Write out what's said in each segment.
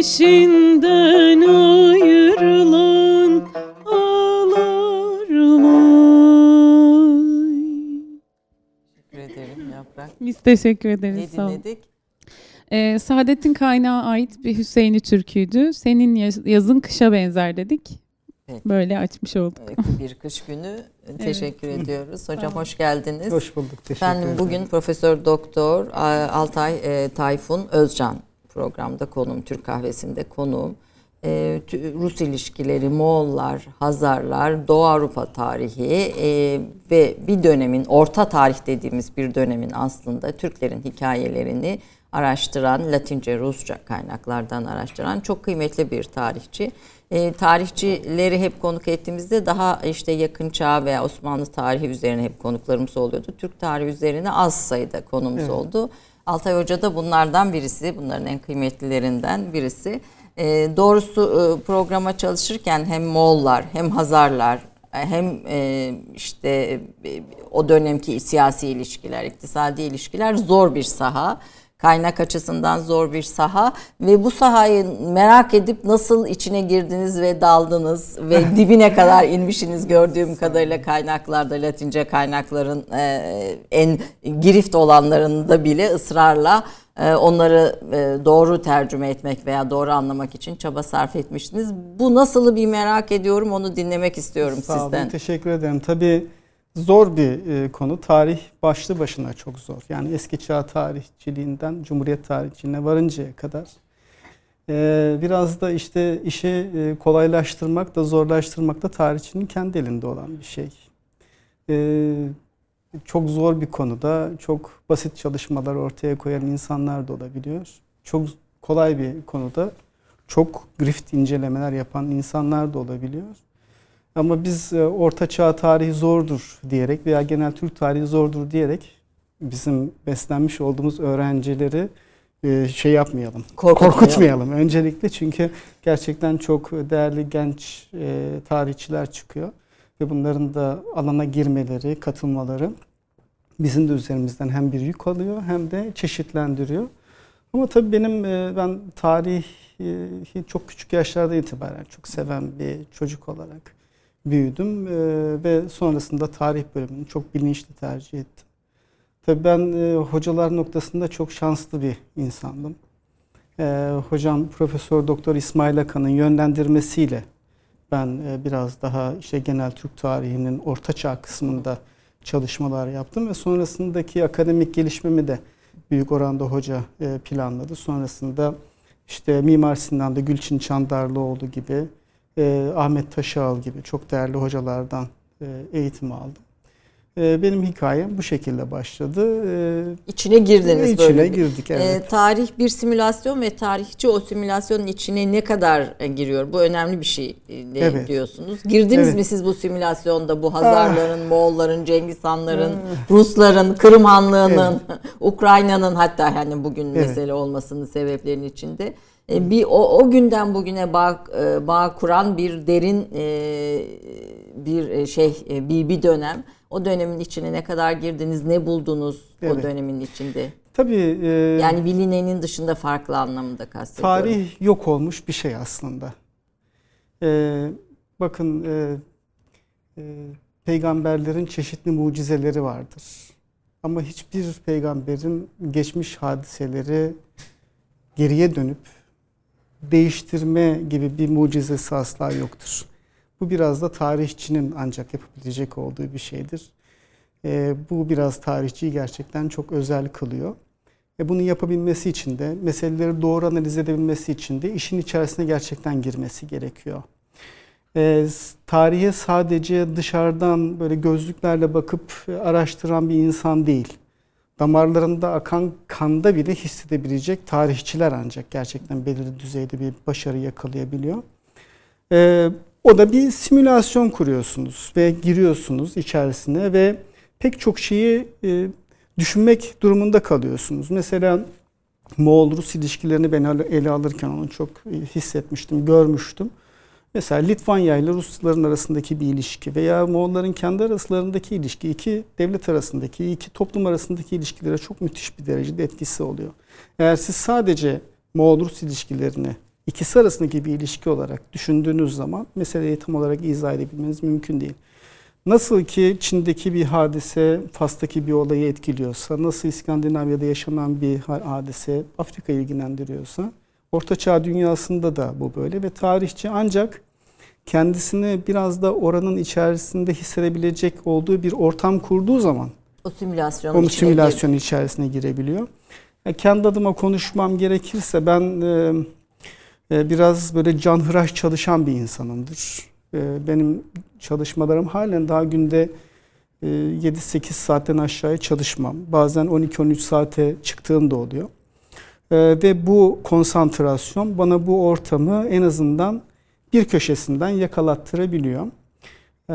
Eşinden ayrılan ağlar vay. Teşekkür ederim Yaprak. Biz teşekkür ederiz. Ne sağ dinledik? Ee, Saadettin Kaynağ'a ait bir Hüseyin'i türküydü. Senin yaz- yazın kışa benzer dedik. Peki. Böyle açmış olduk. Evet, Bir kış günü teşekkür ediyoruz. Hocam hoş geldiniz. Hoş bulduk. Teşekkür Efendim ederim. bugün Profesör Doktor Altay e, Tayfun Özcan programda konuğum, Türk kahvesinde konuğum. E, Rus ilişkileri, Moğollar, Hazarlar, Doğu Avrupa tarihi e, ve bir dönemin, orta tarih dediğimiz bir dönemin aslında Türklerin hikayelerini araştıran, Latince, Rusça kaynaklardan araştıran çok kıymetli bir tarihçi. E, tarihçileri hep konuk ettiğimizde daha işte yakın çağ veya Osmanlı tarihi üzerine hep konuklarımız oluyordu. Türk tarihi üzerine az sayıda konumuz Evet. oldu. Altay Hoca da bunlardan birisi, bunların en kıymetlilerinden birisi. E, doğrusu e, programa çalışırken hem Moğollar hem Hazarlar hem e, işte e, o dönemki siyasi ilişkiler, iktisadi ilişkiler zor bir saha. Kaynak açısından zor bir saha ve bu sahayı merak edip nasıl içine girdiniz ve daldınız ve dibine kadar inmişsiniz gördüğüm kadarıyla kaynaklarda Latince kaynakların e, en girift olanlarında bile ısrarla e, onları e, doğru tercüme etmek veya doğru anlamak için çaba sarf etmiştiniz. Bu nasıl bir merak ediyorum onu dinlemek istiyorum Sağ olun, sizden. teşekkür ederim. Tabii zor bir e, konu. Tarih başlı başına çok zor. Yani eski çağ tarihçiliğinden Cumhuriyet tarihçiliğine varıncaya kadar. E, biraz da işte işi e, kolaylaştırmak da zorlaştırmak da tarihçinin kendi elinde olan bir şey. E, çok zor bir konuda çok basit çalışmalar ortaya koyan insanlar da olabiliyor. Çok kolay bir konuda çok grift incelemeler yapan insanlar da olabiliyor. Ama biz e, orta çağ tarihi zordur diyerek veya genel Türk tarihi zordur diyerek bizim beslenmiş olduğumuz öğrencileri e, şey yapmayalım. Korkutmayalım. Korkutmayalım öncelikle çünkü gerçekten çok değerli genç e, tarihçiler çıkıyor ve bunların da alana girmeleri, katılmaları bizim de üzerimizden hem bir yük alıyor hem de çeşitlendiriyor. Ama tabii benim ben tarihi çok küçük yaşlarda itibaren çok seven bir çocuk olarak büyüdüm e, ve sonrasında tarih bölümünü çok bilinçli tercih ettim. Tabii ben e, hocalar noktasında çok şanslı bir insandım. E, hocam Profesör Doktor İsmail Akan'ın yönlendirmesiyle ben e, biraz daha işte genel Türk tarihinin ortaçağ kısmında çalışmalar yaptım ve sonrasındaki akademik gelişmemi de büyük oranda hoca e, planladı. Sonrasında işte Mimar Sinan'da Gülçin Çandarlıoğlu gibi, e, Ahmet Taşağal gibi çok değerli hocalardan e, eğitim aldım. e, benim hikayem bu şekilde başladı. E, İçine girdiniz içine böyle. girdik Ee, evet. tarih bir simülasyon ve tarihçi o simülasyonun içine ne kadar e, giriyor? Bu önemli bir şey e, de Evet. diyorsunuz. Girdiniz Evet. mi siz bu simülasyonda bu Hazarların, Moğolların, Cengiz Hanların, Rusların, Kırım Hanlığı'nın, Ukrayna'nın hatta hani bugün Evet. mesele olmasının sebeplerinin içinde E, bir o, o günden bugüne bağ, e, bağ kuran bir derin e, bir e, şey e, bir bir dönem. O dönemin içine ne kadar girdiniz, ne buldunuz o Evet. dönemin içinde? Tabii e, Yani bilinenin dışında farklı anlamında kastediyorum. tarih yok olmuş bir şey aslında. E, bakın e, e, peygamberlerin çeşitli mucizeleri vardır. Ama hiçbir peygamberin geçmiş hadiseleri geriye dönüp değiştirme gibi bir mucizesi asla yoktur. Bu biraz da tarihçinin ancak yapabilecek olduğu bir şeydir. Ee, bu biraz tarihçiyi gerçekten çok özel kılıyor. Ve bunu yapabilmesi için de, meseleleri doğru analiz edebilmesi için de işin içerisine gerçekten girmesi gerekiyor. S- tarihe sadece dışarıdan böyle gözlüklerle bakıp e, araştıran bir insan değil. Damarlarında akan kanda bile hissedebilecek tarihçiler ancak gerçekten belirli düzeyde bir başarı yakalayabiliyor. Ee, o da bir simülasyon kuruyorsunuz ve giriyorsunuz içerisine ve pek çok şeyi e, düşünmek durumunda kalıyorsunuz. Mesela Moğol-Rus ilişkilerini ben ele- alırken onu çok e, hissetmiştim, görmüştüm. Mesela Litvanya ile Rusların arasındaki bir ilişki veya Moğolların kendi araslarındaki ilişki, iki devlet arasındaki, iki toplum arasındaki ilişkilere çok müthiş bir derecede etkisi oluyor. Eğer siz sadece Moğol-Rus ilişkilerini ikisi arasındaki bir ilişki olarak düşündüğünüz zaman meseleyi tam olarak izah edebilmeniz mümkün değil. Nasıl ki Çin'deki bir hadise Fas'taki bir olayı etkiliyorsa, nasıl İskandinavya'da yaşanan bir ha- hadise Afrika'yı ilgilendiriyorsa, Orta Çağ dünyasında da bu böyle ve tarihçi ancak kendisini biraz da oranın içerisinde hissedebilecek olduğu bir ortam kurduğu zaman O simülasyonun onun simülasyonun içerisine girebiliyor. Ya kendi adıma konuşmam gerekirse ben e, e, biraz böyle canhıraş çalışan bir insanımdır. E, benim çalışmalarım halen daha günde e, 7-8 saatten aşağıya çalışmam. Bazen 12-13 saate çıktığım da oluyor. E, ve bu konsantrasyon bana bu ortamı en azından bir köşesinden yakalattırabiliyor. Ee,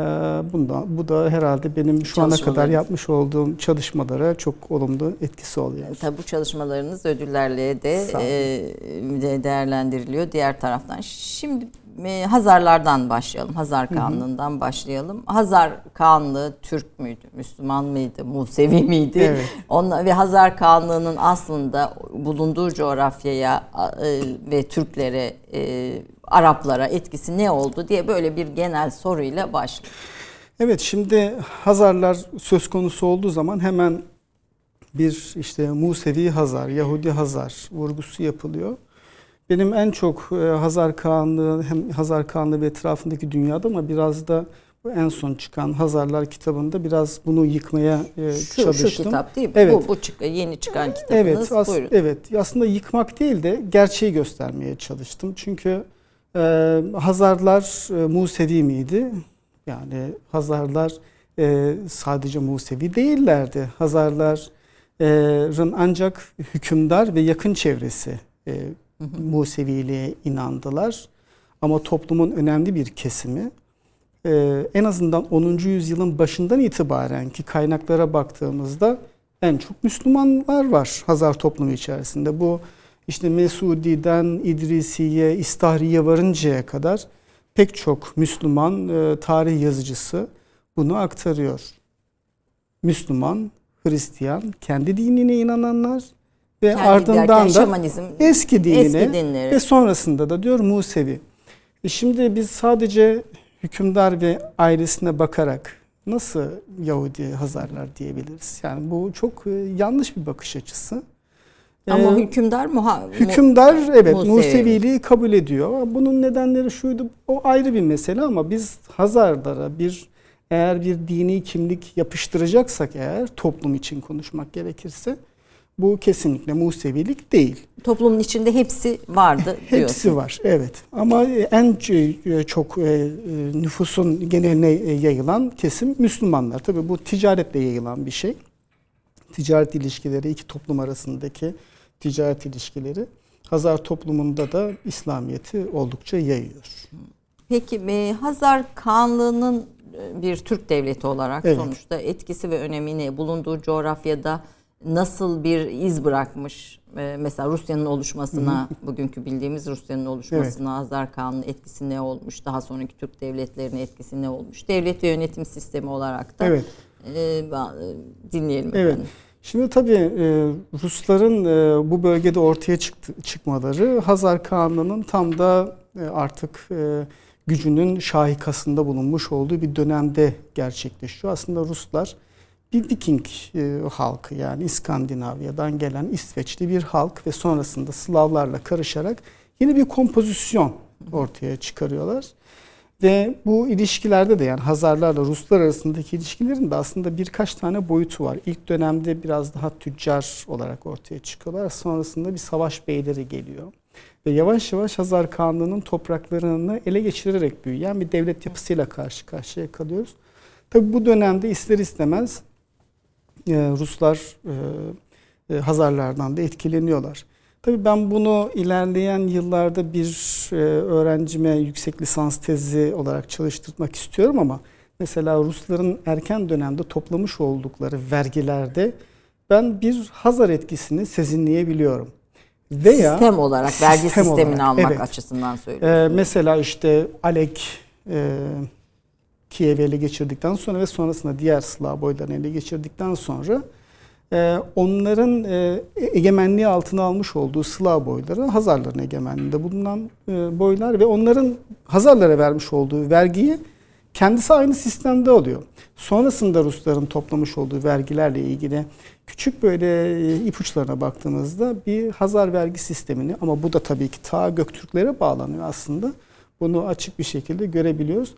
Bunda, bu da herhalde benim şu ana kadar yapmış olduğum çalışmalara çok olumlu etkisi oluyor. Tabii bu çalışmalarınız ödüllerle de, e, de değerlendiriliyor diğer taraftan. Şimdi e, Hazarlardan başlayalım. Hazar Kanlığı'ndan başlayalım. Hazar Kanlığı Türk müydü? Müslüman mıydı? Musevi miydi? Evet. Onla, ve Hazar Kanlığı'nın aslında bulunduğu coğrafyaya e, ve Türklere, e, Araplara etkisi ne oldu diye böyle bir genel soruyla başlayalım. Evet şimdi Hazarlar söz konusu olduğu zaman hemen bir işte Musevi Hazar, Yahudi Hazar vurgusu yapılıyor. Benim en çok e, Hazar Kağanlığı hem Hazar Kağanlığı ve etrafındaki dünyada ama biraz da bu en son çıkan Hazarlar kitabında biraz bunu yıkmaya e, Şu, çalıştım. şu kitap değil mi? Evet. Bu, bu çık- yeni çıkan kitabınız. Evet, as- Buyurun. evet. Aslında yıkmak değil de gerçeği göstermeye çalıştım. Çünkü e, Hazarlar e, Musevi miydi? Yani Hazarlar e, sadece Musevi değillerdi. Hazarların ancak hükümdar ve yakın çevresi e, Museviliğe inandılar. Ama toplumun önemli bir kesimi e, en azından 10. yüzyılın başından itibaren ki kaynaklara baktığımızda en çok Müslümanlar var Hazar toplumu içerisinde. Bu işte Mesudi'den İdrisiye, İstahriye varıncaya kadar pek çok Müslüman e, tarih yazıcısı bunu aktarıyor. Müslüman, Hristiyan, kendi dinine inananlar ve Kendi ardından da şamanizm, eski dinine eski dinleri. ve sonrasında da diyor Musevi. E şimdi biz sadece hükümdar ve ailesine bakarak nasıl Yahudi Hazarlar diyebiliriz? Yani bu çok e, yanlış bir bakış açısı. Ama Ee, hükümdar muha, mu- Hükümdar evet Musevi. Museviliği kabul ediyor. Bunun nedenleri şuydu o ayrı bir mesele ama biz Hazarlara bir eğer bir dini kimlik yapıştıracaksak eğer toplum için konuşmak gerekirse Bu kesinlikle Musevilik değil. Toplumun içinde hepsi vardı diyorsun. Hepsi var evet. Ama en çok nüfusun geneline yayılan kesim Müslümanlar. Tabii bu ticaretle yayılan bir şey. Ticaret ilişkileri, iki toplum arasındaki ticaret ilişkileri Hazar toplumunda da İslamiyet'i oldukça yayıyor. Peki e, Hazar Kağanlığı'nın e, bir Türk devleti olarak evet. sonuçta etkisi ve önemini bulunduğu coğrafyada nasıl bir iz bırakmış? E, mesela Rusya'nın oluşmasına, bugünkü bildiğimiz Rusya'nın oluşmasına evet. Hazar Kağan'ın etkisi ne olmuş? Daha sonraki Türk devletlerinin etkisi ne olmuş? Devlet ve yönetim sistemi olarak da evet. e, dinleyelim. Evet. Efendim. Şimdi tabii e, Rusların e, bu bölgede ortaya çıktı, çıkmaları Hazar Kağanlığı'nın tam da e, artık e, gücünün şahikasında bulunmuş olduğu bir dönemde gerçekleşiyor. Aslında Ruslar bir Viking e, halkı yani İskandinavya'dan gelen İsveçli bir halk ve sonrasında Slavlarla karışarak yeni bir kompozisyon ortaya çıkarıyorlar. Ve bu ilişkilerde de yani Hazarlarla Ruslar arasındaki ilişkilerin de aslında birkaç tane boyutu var. İlk dönemde biraz daha tüccar olarak ortaya çıkıyorlar. Sonrasında bir savaş beyleri geliyor. Ve yavaş yavaş Hazar Kağanlığı'nın topraklarını ele geçirerek büyüyen bir devlet yapısıyla karşı karşıya kalıyoruz. Tabi bu dönemde ister istemez Ruslar e, e, Hazarlardan da etkileniyorlar. Tabii ben bunu ilerleyen yıllarda bir e, öğrencime yüksek lisans tezi olarak çalıştırmak istiyorum ama mesela Rusların erken dönemde toplamış oldukları vergilerde ben bir Hazar etkisini sezinleyebiliyorum. Veya sistem olarak sistem vergi sistemini olarak, almak evet. açısından söylüyorsun. Ee, mesela işte Alek e, Kiev'i ele geçirdikten sonra ve sonrasında diğer Slav boylarını ele geçirdikten sonra ee, onların e, egemenliği altına almış olduğu Slav boyları Hazarların egemenliğinde bulunan e, boylar ve onların Hazarlara vermiş olduğu vergiyi kendisi aynı sistemde alıyor. Sonrasında Rusların toplamış olduğu vergilerle ilgili küçük böyle e, ipuçlarına baktığımızda bir Hazar vergi sistemini ama bu da tabii ki ta Göktürklere bağlanıyor aslında. Bunu açık bir şekilde görebiliyoruz.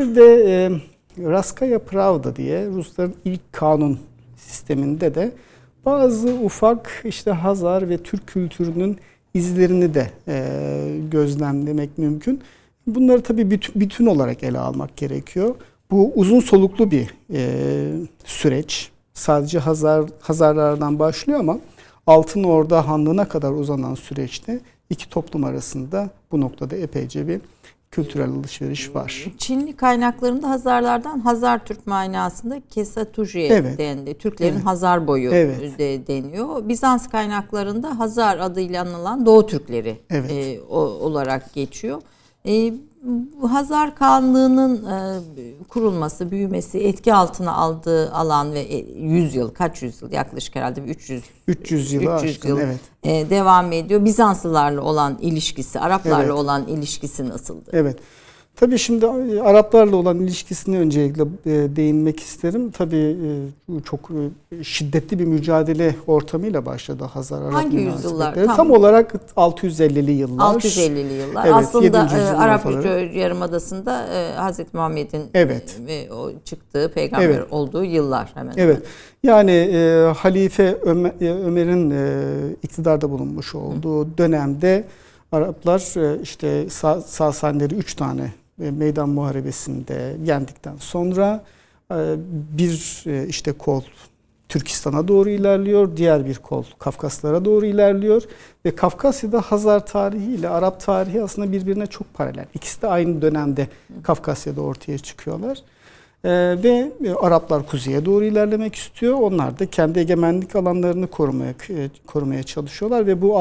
Bir de e, Raskaya Pravda diye Rusların ilk kanun sisteminde de bazı ufak işte Hazar ve Türk kültürünün izlerini de e, gözlemlemek mümkün. Bunları tabii bütün, bütün olarak ele almak gerekiyor. Bu uzun soluklu bir e, süreç. Sadece Hazar Hazarlardan başlıyor ama Altın Orda Hanlığı'na kadar uzanan süreçte iki toplum arasında bu noktada epeyce bir kültürel alışveriş var. Çinli kaynaklarında Hazarlardan Hazar Türk manasında Kesatuji'ye evet. dendi. Türklerin evet. Hazar boyu evet. de deniyor. Bizans kaynaklarında Hazar adıyla anılan Doğu Türkleri evet. e, o, olarak geçiyor. E, Hazar Kağanlığı'nın e, kurulması, büyümesi, etki altına aldığı alan ve 100 e, yıl, kaç yüzyıl yaklaşık herhalde 300 300 yılı 300 aşkın, yıl evet. e, devam ediyor. Bizanslılarla olan ilişkisi, Araplarla evet. olan ilişkisi nasıldı? Evet. Tabii şimdi e, Araplarla olan ilişkisini öncelikle e, değinmek isterim. Tabii e, çok şiddetli bir mücadele ortamıyla başladı Hazar Arap Hangi yüzyıllar? Tam, tam olarak 650'li yıllar. 650'li yıllar. Evet, Aslında Arap Yarımadası'nda Hazreti Muhammed'in evet. çıktığı peygamber evet. olduğu yıllar hemen. Evet. Yani e, Halife Ömer, Ömer'in e, iktidarda bulunmuş olduğu Hı. dönemde Araplar işte Sasanileri üç tane meydan muharebesinde yendikten sonra e, bir e, işte kol Türkistan'a doğru ilerliyor, diğer bir kol Kafkaslara doğru ilerliyor ve Kafkasya'da Hazar tarihi ile Arap tarihi aslında birbirine çok paralel. İkisi de aynı dönemde Kafkasya'da ortaya çıkıyorlar. Ve Araplar kuzeye doğru ilerlemek istiyor. Onlar da kendi egemenlik alanlarını korumaya e, korumaya çalışıyorlar ve bu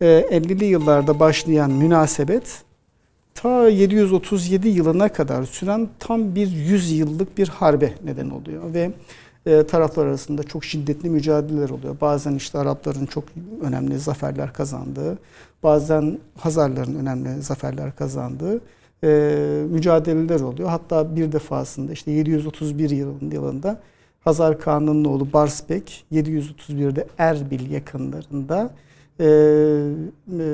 650'li yıllarda başlayan münasebet ta 737 yılına kadar süren tam bir 100 yıllık bir harbe neden oluyor ve e, taraflar arasında çok şiddetli mücadeleler oluyor. Bazen işte Arapların çok önemli zaferler kazandığı, bazen Hazarların önemli zaferler kazandığı e, mücadeleler oluyor. Hatta bir defasında işte 731 yılında Hazar Kağan'ın oğlu Barsbek 731'de Erbil yakınlarında e, e,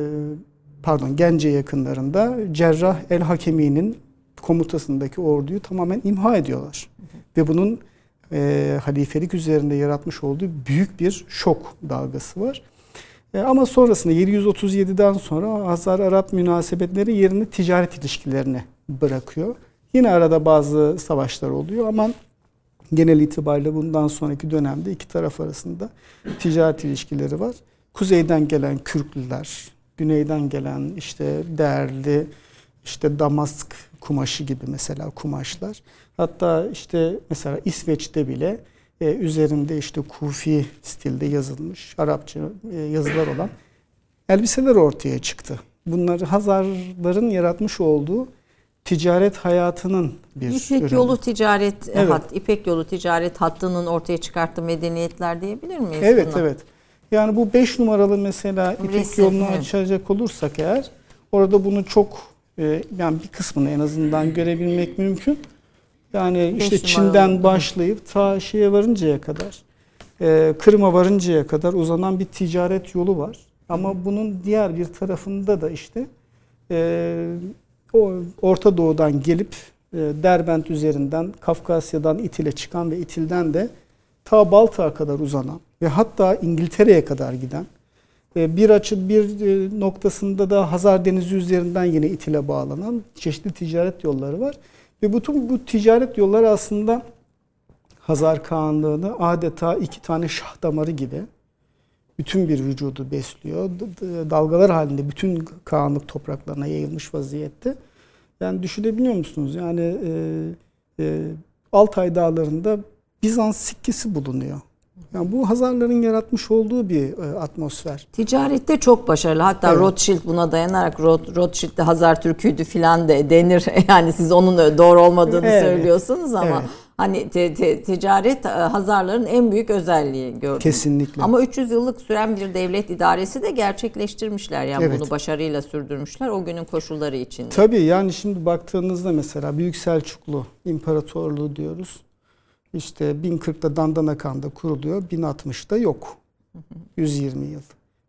pardon Gence yakınlarında Cerrah el Hakemi'nin komutasındaki orduyu tamamen imha ediyorlar. Ve bunun e, halifelik üzerinde yaratmış olduğu büyük bir şok dalgası var. E, ama sonrasında 737'den sonra Hazar-Arap münasebetleri yerini ticaret ilişkilerine bırakıyor. Yine arada bazı savaşlar oluyor ama genel itibariyle bundan sonraki dönemde iki taraf arasında ticaret ilişkileri var. Kuzeyden gelen Kürklüler, güneyden gelen işte değerli işte Damask kumaşı gibi mesela kumaşlar. Hatta işte mesela İsveç'te bile e, üzerinde işte Kufi stilde yazılmış Arapça e, yazılar olan elbiseler ortaya çıktı. Bunları Hazarların yaratmış olduğu ticaret hayatının bir İpek ürünü. yolu ticaret Evet. hat, İpek yolu ticaret hattının ortaya çıkarttığı medeniyetler diyebilir miyiz? Evet buna? evet. Yani bu 5 numaralı mesela İpek Resim, yolunu evet. açacak olursak eğer orada bunu çok e, yani bir kısmını en azından görebilmek mümkün. Yani işte Beş Çin'den başlayıp ta şeye varıncaya kadar e, Kırım'a varıncaya kadar uzanan bir ticaret yolu var. Ama bunun diğer bir tarafında da işte e, o Orta Doğu'dan gelip e, Derbent üzerinden Kafkasya'dan İtil'e çıkan ve İtil'den de ta Baltık'a kadar uzanan ve hatta İngiltere'ye kadar giden e, bir açı bir e, noktasında da Hazar Denizi üzerinden yine İtil'e bağlanan çeşitli ticaret yolları var. Ve bütün bu ticaret yolları aslında Hazar Kağanlığı'nı adeta iki tane şah damarı gibi bütün bir vücudu besliyor. Dalgalar halinde bütün Kağanlık topraklarına yayılmış vaziyette. Yani düşünebiliyor musunuz? Yani e, e, Altay Dağları'nda Bizans sikkesi bulunuyor. Yani bu Hazarların yaratmış olduğu bir e, atmosfer. Ticarette çok başarılı. Hatta Evet. Rothschild buna dayanarak Roth, Rothschild de Hazar Türküydü filan de denir. Yani siz onun doğru olmadığını Evet. söylüyorsunuz ama Evet. hani te- te- ticaret e, Hazarların en büyük özelliği gördüm. Kesinlikle. Ama 300 yıllık süren bir devlet idaresi de gerçekleştirmişler. Yani Evet. bunu başarıyla sürdürmüşler o günün koşulları içinde. Tabii yani şimdi baktığınızda mesela Büyük Selçuklu İmparatorluğu diyoruz. İşte 1040'da Dandanakan'da kuruluyor, 1060'da yok. 120 yıl.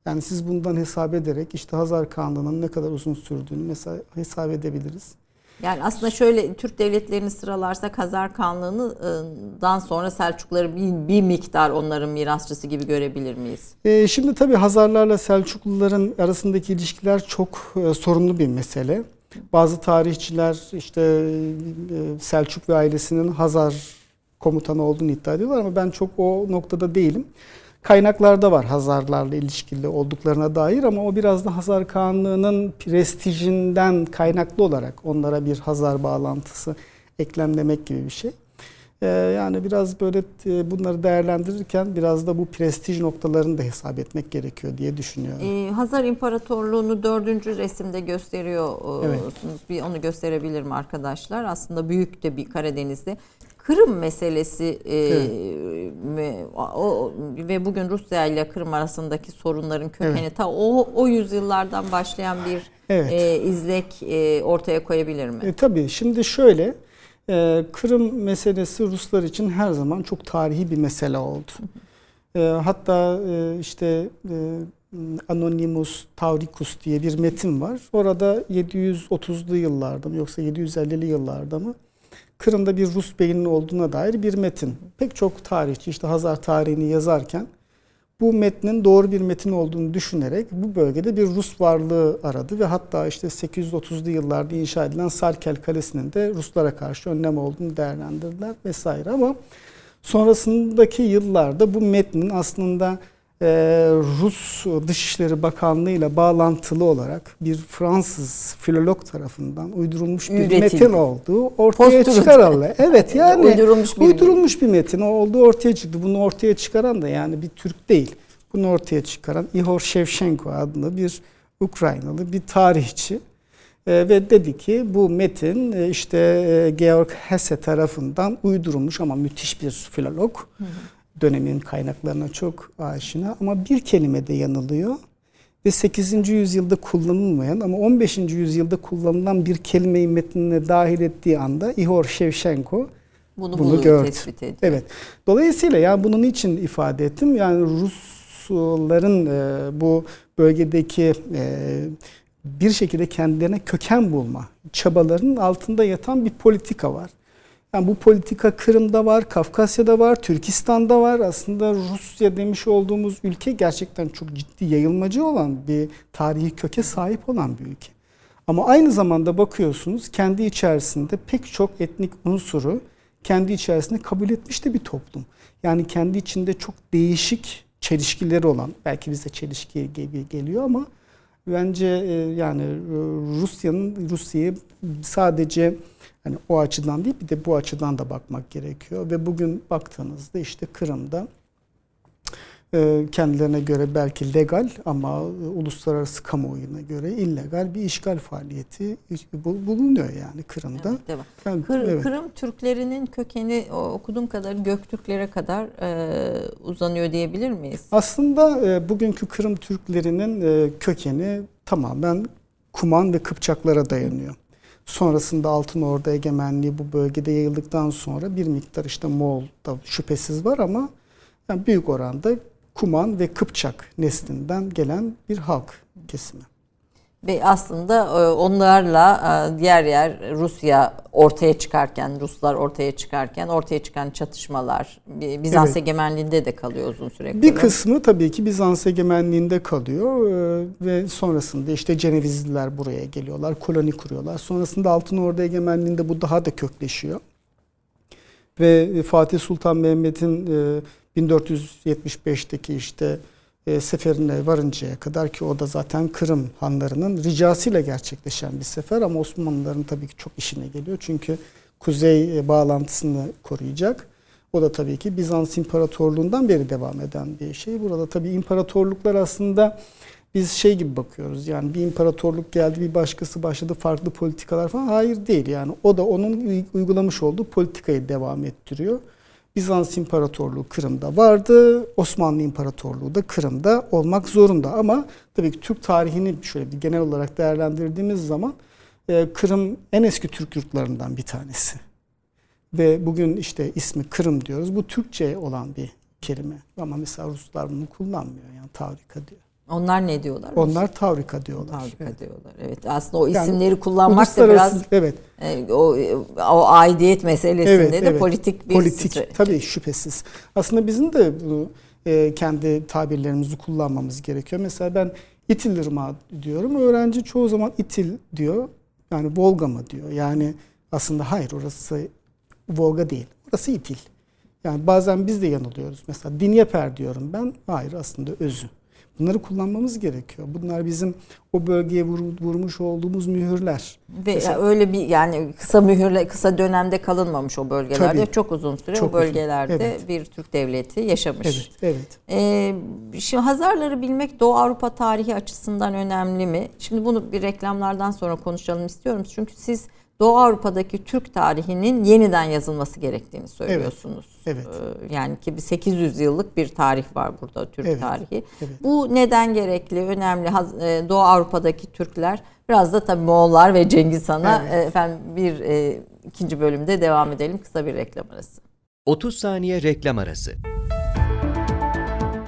Yani siz bundan hesap ederek işte Hazar Kanlığı'nın ne kadar uzun sürdüğünü mesela hesap edebiliriz. Yani aslında şöyle Türk devletlerini sıralarsak Hazar Kanlığı'ndan sonra Selçukları bir, bir miktar onların mirasçısı gibi görebilir miyiz? Ee, şimdi tabii Hazarlarla Selçukluların arasındaki ilişkiler çok e, sorunlu bir mesele. Bazı tarihçiler işte e, Selçuk ve ailesinin Hazar komutanı olduğunu iddia ediyorlar ama ben çok o noktada değilim. Kaynaklarda var Hazarlarla ilişkili olduklarına dair ama o biraz da Hazar Kağanlığı'nın prestijinden kaynaklı olarak onlara bir Hazar bağlantısı eklemlemek gibi bir şey. Ee, yani biraz böyle e, bunları değerlendirirken biraz da bu prestij noktalarını da hesap etmek gerekiyor diye düşünüyorum. Ee, Hazar İmparatorluğu'nu dördüncü resimde gösteriyorsunuz. Evet. Bir onu gösterebilir mi arkadaşlar? Aslında büyük de bir Karadeniz'de. Kırım meselesi e, ve, o, ve bugün Rusya ile Kırım arasındaki sorunların kökeni ta o, o yüzyıllardan başlayan bir Evet. e, izlek e, ortaya koyabilir mi? E, tabii şimdi şöyle e, Kırım meselesi Ruslar için her zaman çok tarihi bir mesele oldu. E, hatta e, işte e, Anonymous Tauricus diye bir metin var. Orada 730'lu yıllarda mı yoksa 750'li yıllarda mı Kırım'da bir Rus beyinin olduğuna dair bir metin. Pek çok tarihçi işte Hazar tarihini yazarken bu metnin doğru bir metin olduğunu düşünerek bu bölgede bir Rus varlığı aradı ve hatta işte 830'lu yıllarda inşa edilen Sarkel Kalesi'nin de Ruslara karşı önlem olduğunu değerlendirdiler vesaire ama sonrasındaki yıllarda bu metnin aslında e, Rus Dışişleri Bakanlığı ile bağlantılı olarak bir Fransız filolog tarafından uydurulmuş bir Üretildi. metin olduğu ortaya çıkarıldı. Evet yani Uydurulmuş bir- uydurulmuş bir metin olduğu ortaya çıktı. Bunu ortaya çıkaran da yani bir Türk değil. Bunu ortaya çıkaran Ihor Shevchenko adlı bir Ukraynalı bir tarihçi. E, ve dedi ki bu metin e, işte e, Georg Hesse tarafından uydurulmuş ama müthiş bir filolog. Dönemin kaynaklarına çok aşina ama bir kelimede yanılıyor. Ve 8. yüzyılda kullanılmayan ama 15. yüzyılda kullanılan bir kelimeyi metnine dahil ettiği anda Ihor Shevchenko Bunu, bunu gördü. tespit ediyor. Evet. Dolayısıyla yani bunun için ifade ettim. Yani Rusların e, bu bölgedeki e, bir şekilde kendilerine köken bulma çabalarının altında yatan bir politika var. Yani bu politika Kırım'da var, Kafkasya'da var, Türkistan'da var. Aslında Rusya demiş olduğumuz ülke gerçekten çok ciddi yayılmacı olan bir tarihi köke sahip olan bir ülke. Ama aynı zamanda bakıyorsunuz kendi içerisinde pek çok etnik unsuru kendi içerisinde kabul etmiş de bir toplum. Yani kendi içinde çok değişik çelişkileri olan, belki bize çelişki gibi geliyor ama bence e, yani e, Rusya'nın Rusya'yı sadece hani o açıdan değil bir de bu açıdan da bakmak gerekiyor ve bugün baktığınızda işte Kırım'da ee, kendilerine göre belki legal ama uluslararası kamuoyuna göre illegal bir işgal faaliyeti bulunuyor yani Kırım'da. Evet, Yani, Kır, evet. Kırım Türklerinin kökeni okuduğum kadar Göktürklere kadar e, uzanıyor diyebilir miyiz? Aslında e, bugünkü Kırım Türklerinin e, kökeni tamamen Kuman ve Kıpçaklara dayanıyor. Sonrasında Altın Orda egemenliği bu bölgede yayıldıktan sonra bir miktar işte Moğol da şüphesiz var ama yani büyük oranda Kuman ve Kıpçak neslinden gelen bir halk kesimi. Ve aslında e, onlarla e, diğer yer Rusya ortaya çıkarken, Ruslar ortaya çıkarken ortaya çıkan çatışmalar Bizans evet. egemenliğinde de kalıyor uzun süre. Bir kısmı tabii ki Bizans egemenliğinde kalıyor e, ve sonrasında işte Cenevizliler buraya geliyorlar, koloni kuruyorlar. Sonrasında Altın Ordu egemenliğinde bu daha da kökleşiyor. Ve Fatih Sultan Mehmet'in 1475'teki işte e, seferine varıncaya kadar ki o da zaten Kırım hanlarının ricasıyla gerçekleşen bir sefer ama Osmanlıların tabii ki çok işine geliyor. Çünkü kuzey e, bağlantısını koruyacak. O da tabii ki Bizans İmparatorluğundan beri devam eden bir şey. Burada tabii imparatorluklar aslında biz şey gibi bakıyoruz. Yani bir imparatorluk geldi, bir başkası başladı, farklı politikalar falan. Hayır değil yani. O da onun uygulamış olduğu politikayı devam ettiriyor. Bizans İmparatorluğu Kırım'da vardı. Osmanlı İmparatorluğu da Kırım'da olmak zorunda. Ama tabii ki Türk tarihini şöyle bir genel olarak değerlendirdiğimiz zaman e, Kırım en eski Türk yurtlarından bir tanesi. Ve bugün işte ismi Kırım diyoruz. Bu Türkçe olan bir kelime. Ama mesela Ruslar bunu kullanmıyor. Yani Tavrika diyor. Onlar ne diyorlar? Onlar Tavrika diyorlar. Tavrika evet. diyorlar. Evet. Aslında o isimleri yani, kullanmak da biraz evet. E, o, o aidiyet meselesinde evet, de evet. politik bir politik stre- tabii şüphesiz. Aslında bizim de bunu e, kendi tabirlerimizi kullanmamız gerekiyor. Mesela ben İtil Irmağı diyorum. Öğrenci çoğu zaman İtil diyor. Yani Volga mı diyor. Yani aslında hayır orası Volga değil. Orası İtil. Yani bazen biz de yanılıyoruz. Mesela Dinyeper diyorum ben. Hayır aslında özü. Bunları kullanmamız gerekiyor. Bunlar bizim o bölgeye vur, vurmuş olduğumuz mühürler. Ve Mesela, öyle bir yani kısa mühürle kısa dönemde kalınmamış o bölgelerde. Tabii, çok uzun süre çok o bölgelerde uzun. Evet. bir Türk devleti yaşamış. Evet, evet. Ee, şimdi Hazarları bilmek Doğu Avrupa tarihi açısından önemli mi? Şimdi bunu bir reklamlardan sonra konuşalım istiyorum. Çünkü siz Doğu Avrupa'daki Türk tarihinin yeniden yazılması gerektiğini söylüyorsunuz. Evet. evet. Ee, yani ki 800 yıllık bir tarih var burada Türk evet. tarihi. Evet. Bu neden gerekli, önemli? E, Doğu Avrupa'daki Türkler biraz da tabii Moğollar ve Cengiz Han'a evet. E, efendim bir e, ikinci bölümde devam edelim kısa bir reklam arası. 30 saniye reklam arası.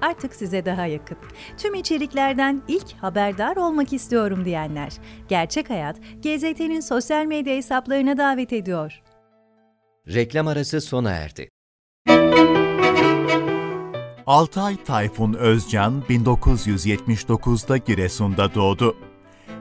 artık size daha yakın. Tüm içeriklerden ilk haberdar olmak istiyorum diyenler. Gerçek Hayat, GZT'nin sosyal medya hesaplarına davet ediyor. Reklam arası sona erdi. Altay Tayfun Özcan 1979'da Giresun'da doğdu.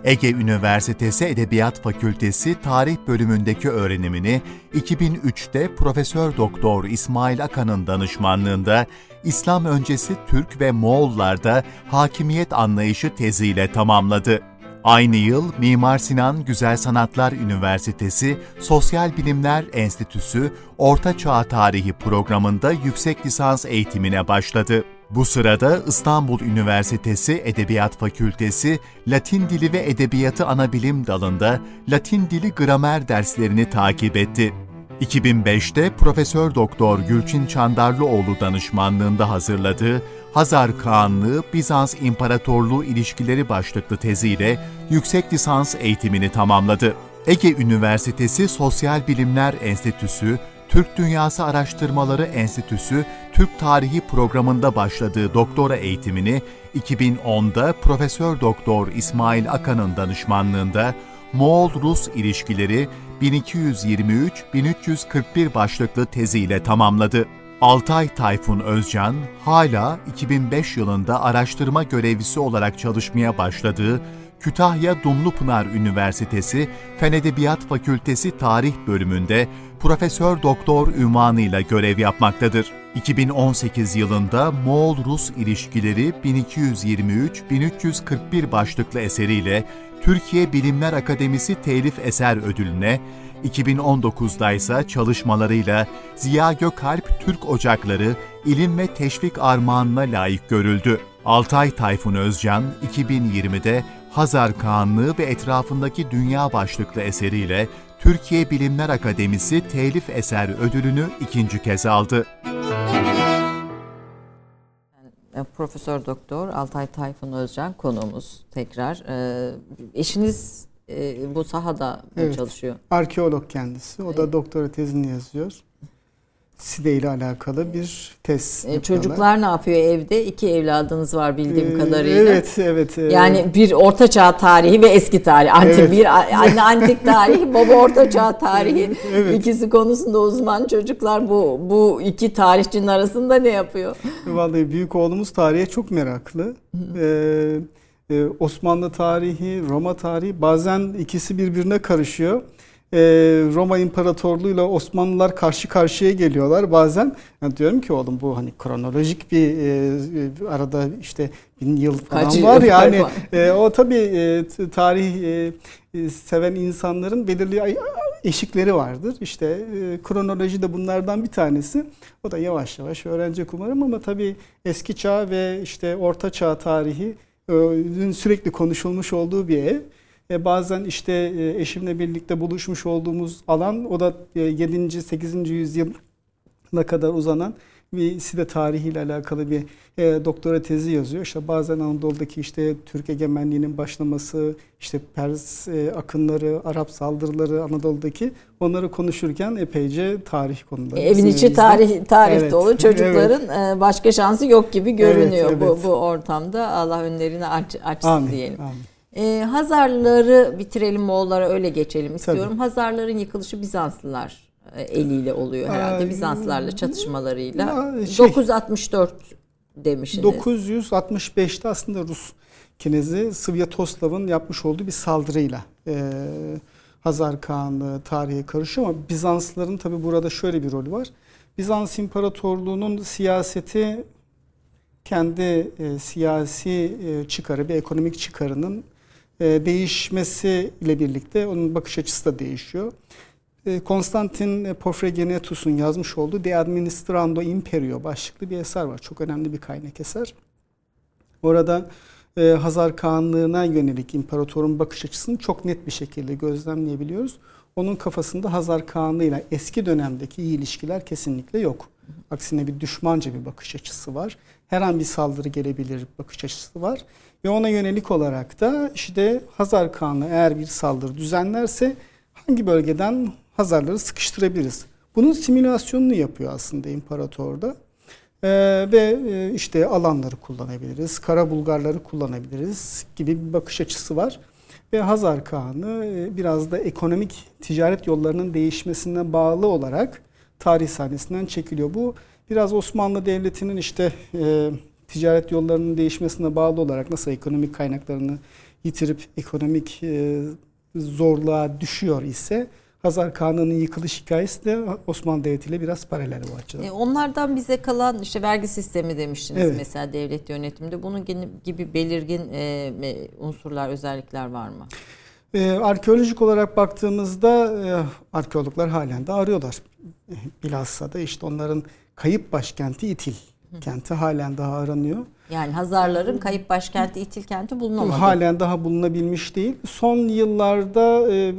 Ege Üniversitesi Edebiyat Fakültesi Tarih bölümündeki öğrenimini 2003'te Profesör Doktor İsmail Akan'ın danışmanlığında İslam öncesi Türk ve Moğollarda hakimiyet anlayışı teziyle tamamladı. Aynı yıl Mimar Sinan Güzel Sanatlar Üniversitesi Sosyal Bilimler Enstitüsü Orta Çağ Tarihi programında yüksek lisans eğitimine başladı. Bu sırada İstanbul Üniversitesi Edebiyat Fakültesi Latin Dili ve Edebiyatı Anabilim dalında Latin Dili Gramer derslerini takip etti. 2005'te Profesör Doktor Gülçin Çandarlıoğlu danışmanlığında hazırladığı Hazar Kağanlığı Bizans İmparatorluğu ilişkileri başlıklı teziyle yüksek lisans eğitimini tamamladı. Ege Üniversitesi Sosyal Bilimler Enstitüsü, Türk Dünyası Araştırmaları Enstitüsü Türk Tarihi programında başladığı doktora eğitimini 2010'da Profesör Doktor İsmail Akan'ın danışmanlığında Moğol-Rus ilişkileri 1223-1341 başlıklı teziyle tamamladı. Altay Tayfun Özcan hala 2005 yılında araştırma görevlisi olarak çalışmaya başladığı Kütahya Dumlupınar Üniversitesi Fen Edebiyat Fakültesi Tarih bölümünde Profesör Doktor ünvanıyla görev yapmaktadır. 2018 yılında Moğol-Rus ilişkileri 1223-1341 başlıklı eseriyle Türkiye Bilimler Akademisi Telif Eser Ödülüne, 2019'da ise çalışmalarıyla Ziya Gökalp Türk Ocakları İlim ve Teşvik Armağanına layık görüldü. Altay Tayfun Özcan, 2020'de Hazar Kağanlığı ve etrafındaki dünya başlıklı eseriyle Türkiye Bilimler Akademisi Telif Eser Ödülünü ikinci kez aldı. E, Profesör Doktor Altay Tayfun Özcan konuğumuz tekrar. E, eşiniz e, bu sahada Evet. çalışıyor. Arkeolog kendisi. O da doktora tezini yazıyor. Side ile alakalı bir tez. E, çocuklar ne yapıyor evde? İki evladınız var bildiğim Ee, kadarıyla. Evet, evet. e, Yani bir orta çağ tarihi ve eski tarih. Antik Evet. bir anne antik tarihi, baba orta çağ tarihi. Evet. İkisi konusunda uzman çocuklar bu bu iki tarihçinin arasında ne yapıyor? Vallahi büyük oğlumuz tarihe çok meraklı. Ee, e, Osmanlı tarihi, Roma tarihi bazen ikisi birbirine karışıyor. Ee, Roma İmparatorluğu'yla Osmanlılar karşı karşıya geliyorlar bazen. Yani diyorum ki oğlum bu hani kronolojik bir e, e, arada işte bin yıl falan Kaç yıl var fark yani. var? E, o tabii e, tarih e, e, seven insanların belirli eşikleri vardır. İşte e, kronoloji de bunlardan bir tanesi. O da yavaş yavaş öğrenecek umarım ama tabii eski çağ ve işte orta çağ tarihi e, sürekli konuşulmuş olduğu bir ev. E, bazen işte e, eşimle birlikte buluşmuş olduğumuz alan o da e, 7. 8. yüzyıla kadar uzanan bir Side tarihiyle alakalı bir e, doktora tezi yazıyor. İşte bazen Anadolu'daki işte Türk egemenliğinin başlaması, işte Pers e, akınları, Arap saldırıları Anadolu'daki onları konuşurken epeyce tarih konuları. Evin içi tarih tarih Evet, dolu çocukların e, başka şansı yok gibi görünüyor Evet, bu evet. bu ortamda. Allah önlerini aç, açsın Amin, diyelim. amin. E, Hazarları bitirelim Moğollara öyle geçelim istiyorum. Tabii. Hazarların yıkılışı Bizanslılar e, eliyle oluyor herhalde. Ay, Bizanslarla çatışmalarıyla. şey- 964 demişsiniz. 965'te aslında Rus kinezi Svyatoslav'ın yapmış olduğu bir saldırıyla e, Hazar Kağanlığı tarihe karışıyor ama Bizanslıların tabi burada şöyle bir rolü var. Bizans İmparatorluğu'nun siyaseti kendi e, siyasi e, çıkarı, bir ekonomik çıkarının değişmesi ile birlikte onun bakış açısı da değişiyor. E, Konstantin Porphyrogennetus'un yazmış olduğu De Administrando Imperio başlıklı bir eser var. Çok önemli bir kaynak eser. Orada e, Hazar Kağanlığı'na yönelik imparatorun bakış açısını çok net bir şekilde gözlemleyebiliyoruz. Onun kafasında Hazar Kağanlığı ile eski dönemdeki iyi ilişkiler kesinlikle yok. Aksine bir düşmanca bir bakış açısı var. Her an bir saldırı gelebilir bakış açısı var. Ve ona yönelik olarak da işte Hazar Kağanlığı eğer bir saldırı düzenlerse hangi bölgeden Hazarları sıkıştırabiliriz? Bunun simülasyonunu yapıyor aslında imparatorda. Ee, ve e, işte alanları kullanabiliriz, kara bulgarları kullanabiliriz gibi bir bakış açısı var. Ve Hazar Kağan'ı e, biraz da ekonomik ticaret yollarının değişmesine bağlı olarak tarih sahnesinden çekiliyor. Bu biraz Osmanlı Devleti'nin işte e, ticaret yollarının değişmesine bağlı olarak nasıl ekonomik kaynaklarını yitirip ekonomik e, zorluğa düşüyor ise Hazar Kağan'ın yıkılış hikayesi de Osmanlı Devleti ile biraz paralel bu açıdan. E, onlardan bize kalan işte vergi sistemi demiştiniz Evet. mesela devlet yönetiminde. Bunun gibi belirgin e, e, unsurlar, özellikler var mı? Ee, arkeolojik olarak baktığımızda e, arkeologlar halen de arıyorlar. E, Bilhassa da işte onların kayıp başkenti İtil kenti halen daha aranıyor. Yani Hazarların kayıp başkenti İtil kenti bulunamadı. Halen daha bulunabilmiş değil. Son yıllarda e,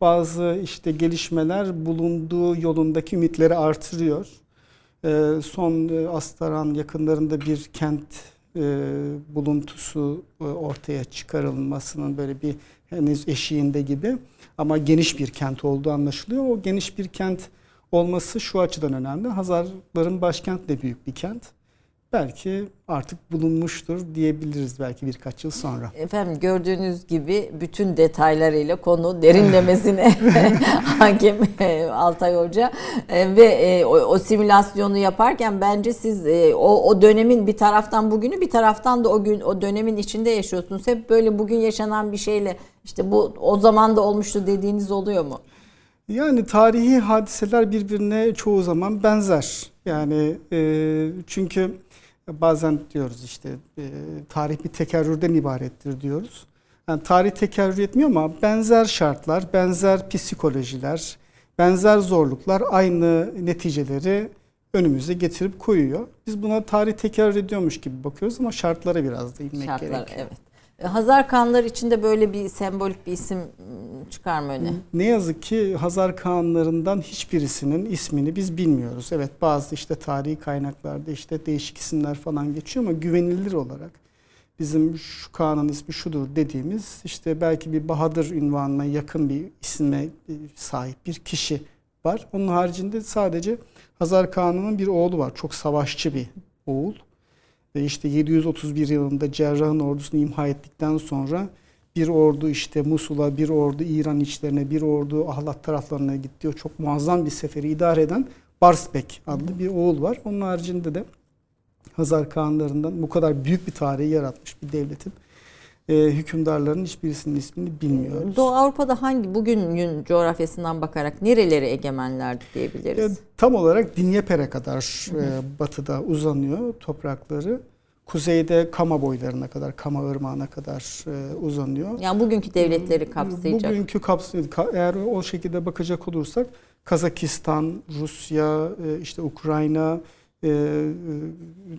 bazı işte gelişmeler bulunduğu yolundaki ümitleri artırıyor. Ee, son e, Astaran yakınlarında bir kent e, buluntusu e, ortaya çıkarılmasının böyle bir henüz eşiğinde gibi ama geniş bir kent olduğu anlaşılıyor. O geniş bir kent olması şu açıdan önemli. Hazarların başkent de büyük bir kent belki artık bulunmuştur diyebiliriz belki birkaç yıl sonra. Efendim gördüğünüz gibi bütün detaylarıyla konu derinlemesine hakim e, Altay Hoca e, ve e, o, o simülasyonu yaparken bence siz o, o dönemin bir taraftan bugünü bir taraftan da o gün o dönemin içinde yaşıyorsunuz. Hep böyle bugün yaşanan bir şeyle işte bu o zaman da olmuştu dediğiniz oluyor mu? Yani tarihi hadiseler birbirine çoğu zaman benzer. Yani e, çünkü Bazen diyoruz işte e, tarih bir tekerrürden ibarettir diyoruz. Yani tarih tekerrür etmiyor ama benzer şartlar, benzer psikolojiler, benzer zorluklar aynı neticeleri önümüze getirip koyuyor. Biz buna tarih tekerrür ediyormuş gibi bakıyoruz ama şartlara biraz da inmek Şartlar, gerekiyor. Evet. E, Hazar Kağanlar içinde böyle bir sembolik bir isim çıkar mı öne? Ne yazık ki Hazar Kağanlarından hiçbirisinin ismini biz bilmiyoruz. Evet bazı işte tarihi kaynaklarda işte değişik isimler falan geçiyor ama güvenilir olarak bizim şu Kaan'ın ismi şudur dediğimiz işte belki bir Bahadır ünvanına yakın bir isme sahip bir kişi var. Onun haricinde sadece Hazar Kağan'ın bir oğlu var. Çok savaşçı bir oğul. Ve işte 731 yılında Cerrah'ın ordusunu imha ettikten sonra bir ordu işte Musul'a, bir ordu İran içlerine, bir ordu Ahlat taraflarına gitti. O çok muazzam bir seferi idare eden Barsbek adlı bir oğul var. Onun haricinde de Hazar Kağanlarından bu kadar büyük bir tarihi yaratmış bir devletin e, hükümdarların hiçbirisinin ismini bilmiyoruz. Doğu Avrupa'da hangi bugünün coğrafyasından bakarak nereleri egemenlerdi diyebiliriz? E, tam olarak Dinyeper'e kadar e, batıda uzanıyor toprakları. Kuzeyde Kama boylarına kadar, Kama ırmağına kadar e, uzanıyor. Yani bugünkü devletleri kapsayacak. Bugünkü kapsayacak. Eğer o şekilde bakacak olursak Kazakistan, Rusya, e, işte Ukrayna, e,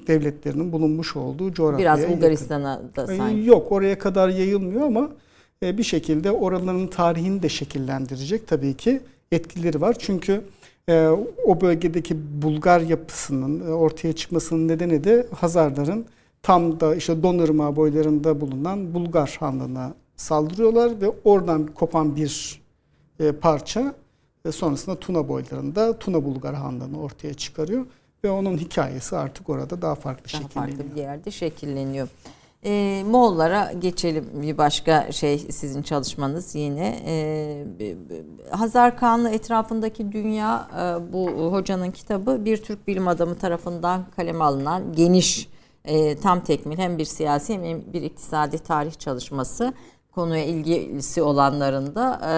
devletlerinin bulunmuş olduğu coğrafyaya Biraz Bulgaristan'a da e, sanki. Yok oraya kadar yayılmıyor ama e, bir şekilde oraların tarihini de şekillendirecek tabii ki etkileri var. Çünkü o bölgedeki Bulgar yapısının ortaya çıkmasının nedeni de Hazarların tam da işte Donırma boylarında bulunan Bulgar Hanlığı'na saldırıyorlar ve oradan kopan bir parça ve sonrasında Tuna boylarında Tuna Bulgar Hanlığı'nı ortaya çıkarıyor ve onun hikayesi artık orada daha farklı daha şekilleniyor. farklı bir yerde şekilleniyor. E, Moğollara geçelim bir başka şey sizin çalışmanız yine. E, Hazar Kağanlı etrafındaki dünya e, bu hocanın kitabı bir Türk bilim adamı tarafından kaleme alınan geniş e, tam tekmil hem bir siyasi hem bir iktisadi tarih çalışması konuya ilgisi olanların da e,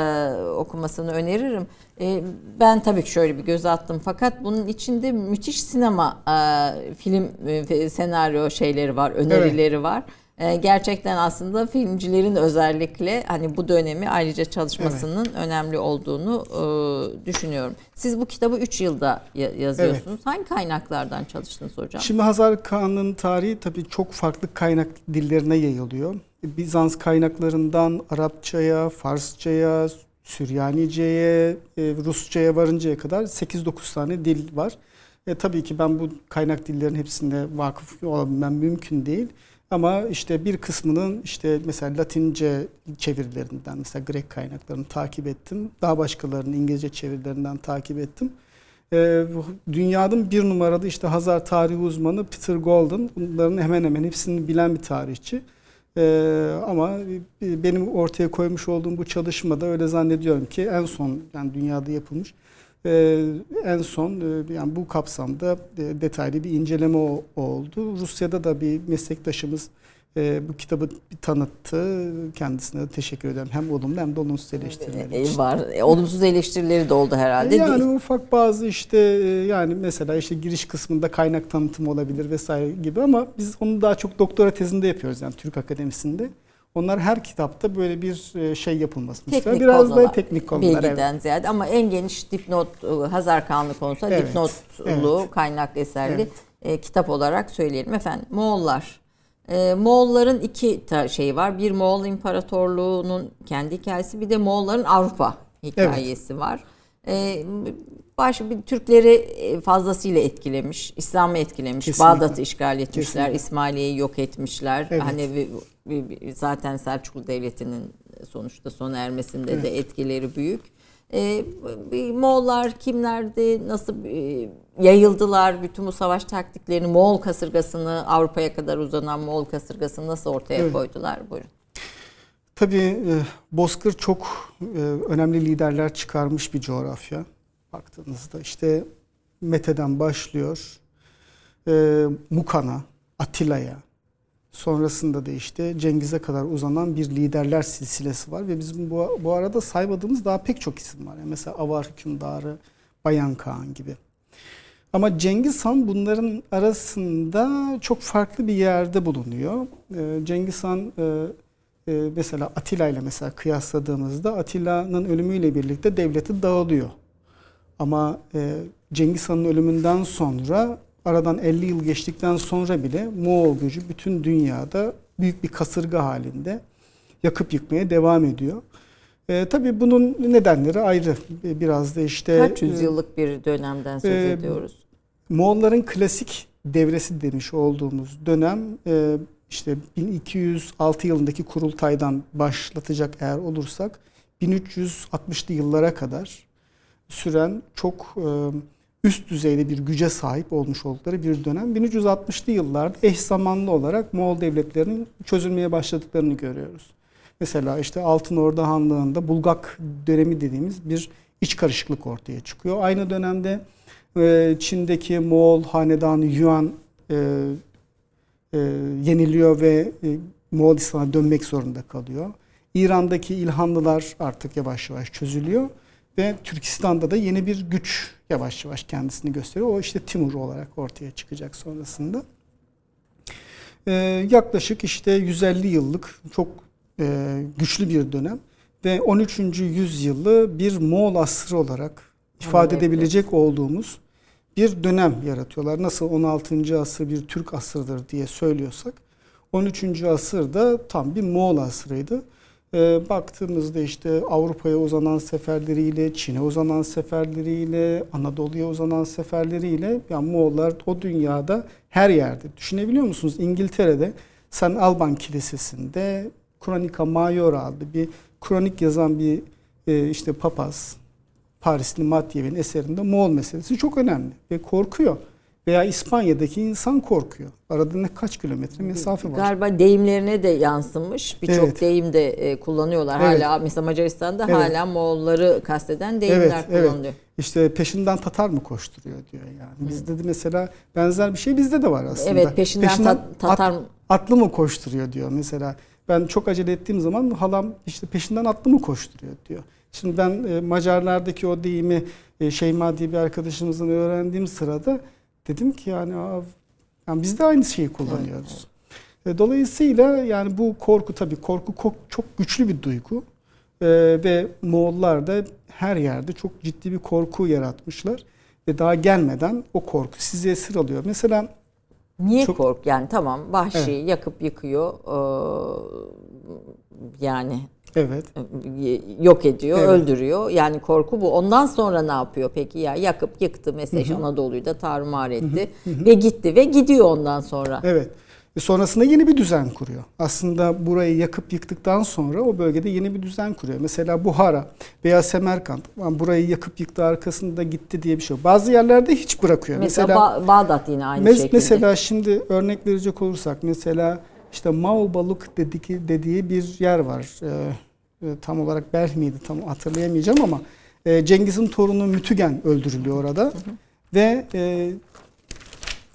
okumasını öneririm. E, ben tabii ki şöyle bir göz attım fakat bunun içinde müthiş sinema e, film e, senaryo şeyleri var, önerileri evet. var. E, gerçekten aslında filmcilerin özellikle hani bu dönemi ayrıca çalışmasının evet. önemli olduğunu e, düşünüyorum. Siz bu kitabı 3 yılda yazıyorsunuz. Evet. Hangi kaynaklardan çalıştınız hocam? Şimdi Hazar Kağan'ın tarihi tabii çok farklı kaynak dillerine yayılıyor. Bizans kaynaklarından Arapçaya, Farsçaya, Süryanice'ye, e, Rusça'ya varıncaya kadar 8-9 tane dil var. E, tabii ki ben bu kaynak dillerin hepsinde vakıf olabilmem mümkün değil. Ama işte bir kısmının işte mesela Latince çevirilerinden mesela Grek kaynaklarını takip ettim. Daha başkalarının İngilizce çevirilerinden takip ettim. E, dünyanın bir numaralı işte Hazar tarihi uzmanı Peter Golden. Bunların hemen hemen hepsini bilen bir tarihçi. Ee, ama benim ortaya koymuş olduğum bu çalışmada öyle zannediyorum ki en son yani dünyada yapılmış e, en son e, yani bu kapsamda e, detaylı bir inceleme o, oldu. Rusya'da da bir meslektaşımız e, bu kitabı tanıttı. Kendisine de teşekkür ederim. Hem olumlu hem de olumsuz eleştirileri e, için. Var. E, olumsuz eleştirileri de oldu herhalde. E, yani değil. ufak bazı işte yani mesela işte giriş kısmında kaynak tanıtımı olabilir vesaire gibi ama biz onu daha çok doktora tezinde yapıyoruz yani Türk Akademisi'nde. Onlar her kitapta böyle bir e, şey yapılması teknik Biraz konular, da teknik konular. Bilgiden evet. ziyade ama en geniş dipnot Hazar Kanlı konusu evet, dipnotlu evet. kaynak eserli evet. e, kitap olarak söyleyelim. Efendim Moğollar e, Moğolların iki şeyi var. Bir Moğol İmparatorluğu'nun kendi hikayesi bir de Moğolların Avrupa hikayesi var. E, baş bir Türkleri e, fazlasıyla etkilemiş, İslam'ı etkilemiş, Kesinlikle. Bağdat'ı işgal etmişler. İsmailiye'yi yok etmişler. Evet. Hani zaten Selçuklu Devleti'nin sonuçta sona ermesinde de etkileri büyük. E, bir Moğollar kimlerdi, nasıl e, yayıldılar, bütün bu savaş taktiklerini, Moğol kasırgasını, Avrupa'ya kadar uzanan Moğol kasırgasını nasıl ortaya Evet. koydular? Buyurun. Tabii e, Bozkır çok e, önemli liderler çıkarmış bir coğrafya. Baktığınızda işte Mete'den başlıyor. E, Mukan'a, Atilla'ya, sonrasında da işte Cengiz'e kadar uzanan bir liderler silsilesi var ve bizim bu, bu arada saymadığımız daha pek çok isim var. Yani mesela Avar hükümdarı, Bayan Kağan gibi. Ama Cengiz Han bunların arasında çok farklı bir yerde bulunuyor. E, Cengiz Han e, e, mesela Atilla ile mesela kıyasladığımızda Atilla'nın ölümüyle birlikte devleti dağılıyor. Ama e, Cengiz Han'ın ölümünden sonra aradan 50 yıl geçtikten sonra bile Moğol gücü bütün dünyada büyük bir kasırga halinde yakıp yıkmaya devam ediyor. E, tabii bunun nedenleri ayrı. E, Biraz da işte Kaç e, yüzyıllık bir dönemden söz e, ediyoruz? Moğolların klasik devresi demiş olduğumuz dönem e, işte 1206 yılındaki kurultaydan başlatacak eğer olursak 1360'lı yıllara kadar süren çok e, üst düzeyde bir güce sahip olmuş oldukları bir dönem. 1360'lı yıllarda eş zamanlı olarak Moğol devletlerinin çözülmeye başladıklarını görüyoruz. Mesela işte Altın Ordu Hanlığı'nda Bulgak dönemi dediğimiz bir iç karışıklık ortaya çıkıyor. Aynı dönemde e, Çin'deki Moğol hanedanı Yuan e, yeniliyor ve Moğolistan'a dönmek zorunda kalıyor. İran'daki İlhanlılar artık yavaş yavaş çözülüyor ve Türkistan'da da yeni bir güç yavaş yavaş kendisini gösteriyor. O işte Timur olarak ortaya çıkacak sonrasında. E, yaklaşık işte 150 yıllık çok e, güçlü bir dönem ve 13. yüzyılı bir Moğol asrı olarak ifade Evet. edebilecek olduğumuz bir dönem yaratıyorlar. Nasıl 16. asır bir Türk asırdır diye söylüyorsak 13. asır da tam bir Moğol asrıydı. Ee, baktığımızda işte Avrupa'ya uzanan seferleriyle, Çin'e uzanan seferleriyle, Anadolu'ya uzanan seferleriyle yani Moğollar o dünyada her yerde. Düşünebiliyor musunuz? İngiltere'de San Alban Kilisesi'nde Kronika Majora adlı bir kronik yazan bir e, işte papaz Parisli Mathiev'in eserinde Moğol meselesi çok önemli ve korkuyor. Veya İspanya'daki insan korkuyor. Arada ne kaç kilometre mesafe var. Galiba deyimlerine de yansımış. Birçok Evet. deyim de e, kullanıyorlar. Evet. Hala mesela Macaristan'da Evet. hala Moğolları kasteden deyimler Evet, evet. kullanılıyor. İşte peşinden Tatar mı koşturuyor diyor yani. Bizde de mesela benzer bir şey bizde de var aslında. Evet peşinden, ta- Tatar at- atlı mı koşturuyor diyor mesela. Ben çok acele ettiğim zaman halam işte peşinden atlı mı koşturuyor diyor. Şimdi ben e, Macarlardaki o deyimi e, Şeyma diye bir arkadaşımızdan öğrendiğim sırada dedim ki yani, aa, yani biz de aynı şeyi kullanıyoruz. E, Dolayısıyla yani bu korku tabii korku ko- çok güçlü bir duygu. E, ve Moğollar da her yerde çok ciddi bir korku yaratmışlar. Ve daha gelmeden o korku sizi esir alıyor. Mesela Niye Çok- kork? Yani tamam vahşi Evet. yakıp yıkıyor. ee, yani evet yok ediyor, Evet. öldürüyor. Yani korku bu. Ondan sonra ne yapıyor peki ya? Yakıp yıktı mesela işte Anadolu'yu da tarumar etti ve gitti ve gidiyor ondan sonra. Evet. E sonrasında yeni bir düzen kuruyor. Aslında burayı yakıp yıktıktan sonra o bölgede yeni bir düzen kuruyor. Mesela Buhara veya Semerkant "Lan burayı yakıp yıktı arkasında gitti diye bir şey yok. Bazı yerlerde hiç bırakıyor. Mesela, Mesela Ba- Bağdat yine aynı mes- şekilde. mesela şimdi örnek verecek olursak mesela işte Maubalık dediği, dediği bir yer var. Ee, e, tam olarak Belh miydi tam hatırlayamayacağım ama e, Cengiz'in torunu Mütügen öldürülüyor orada. Ve e,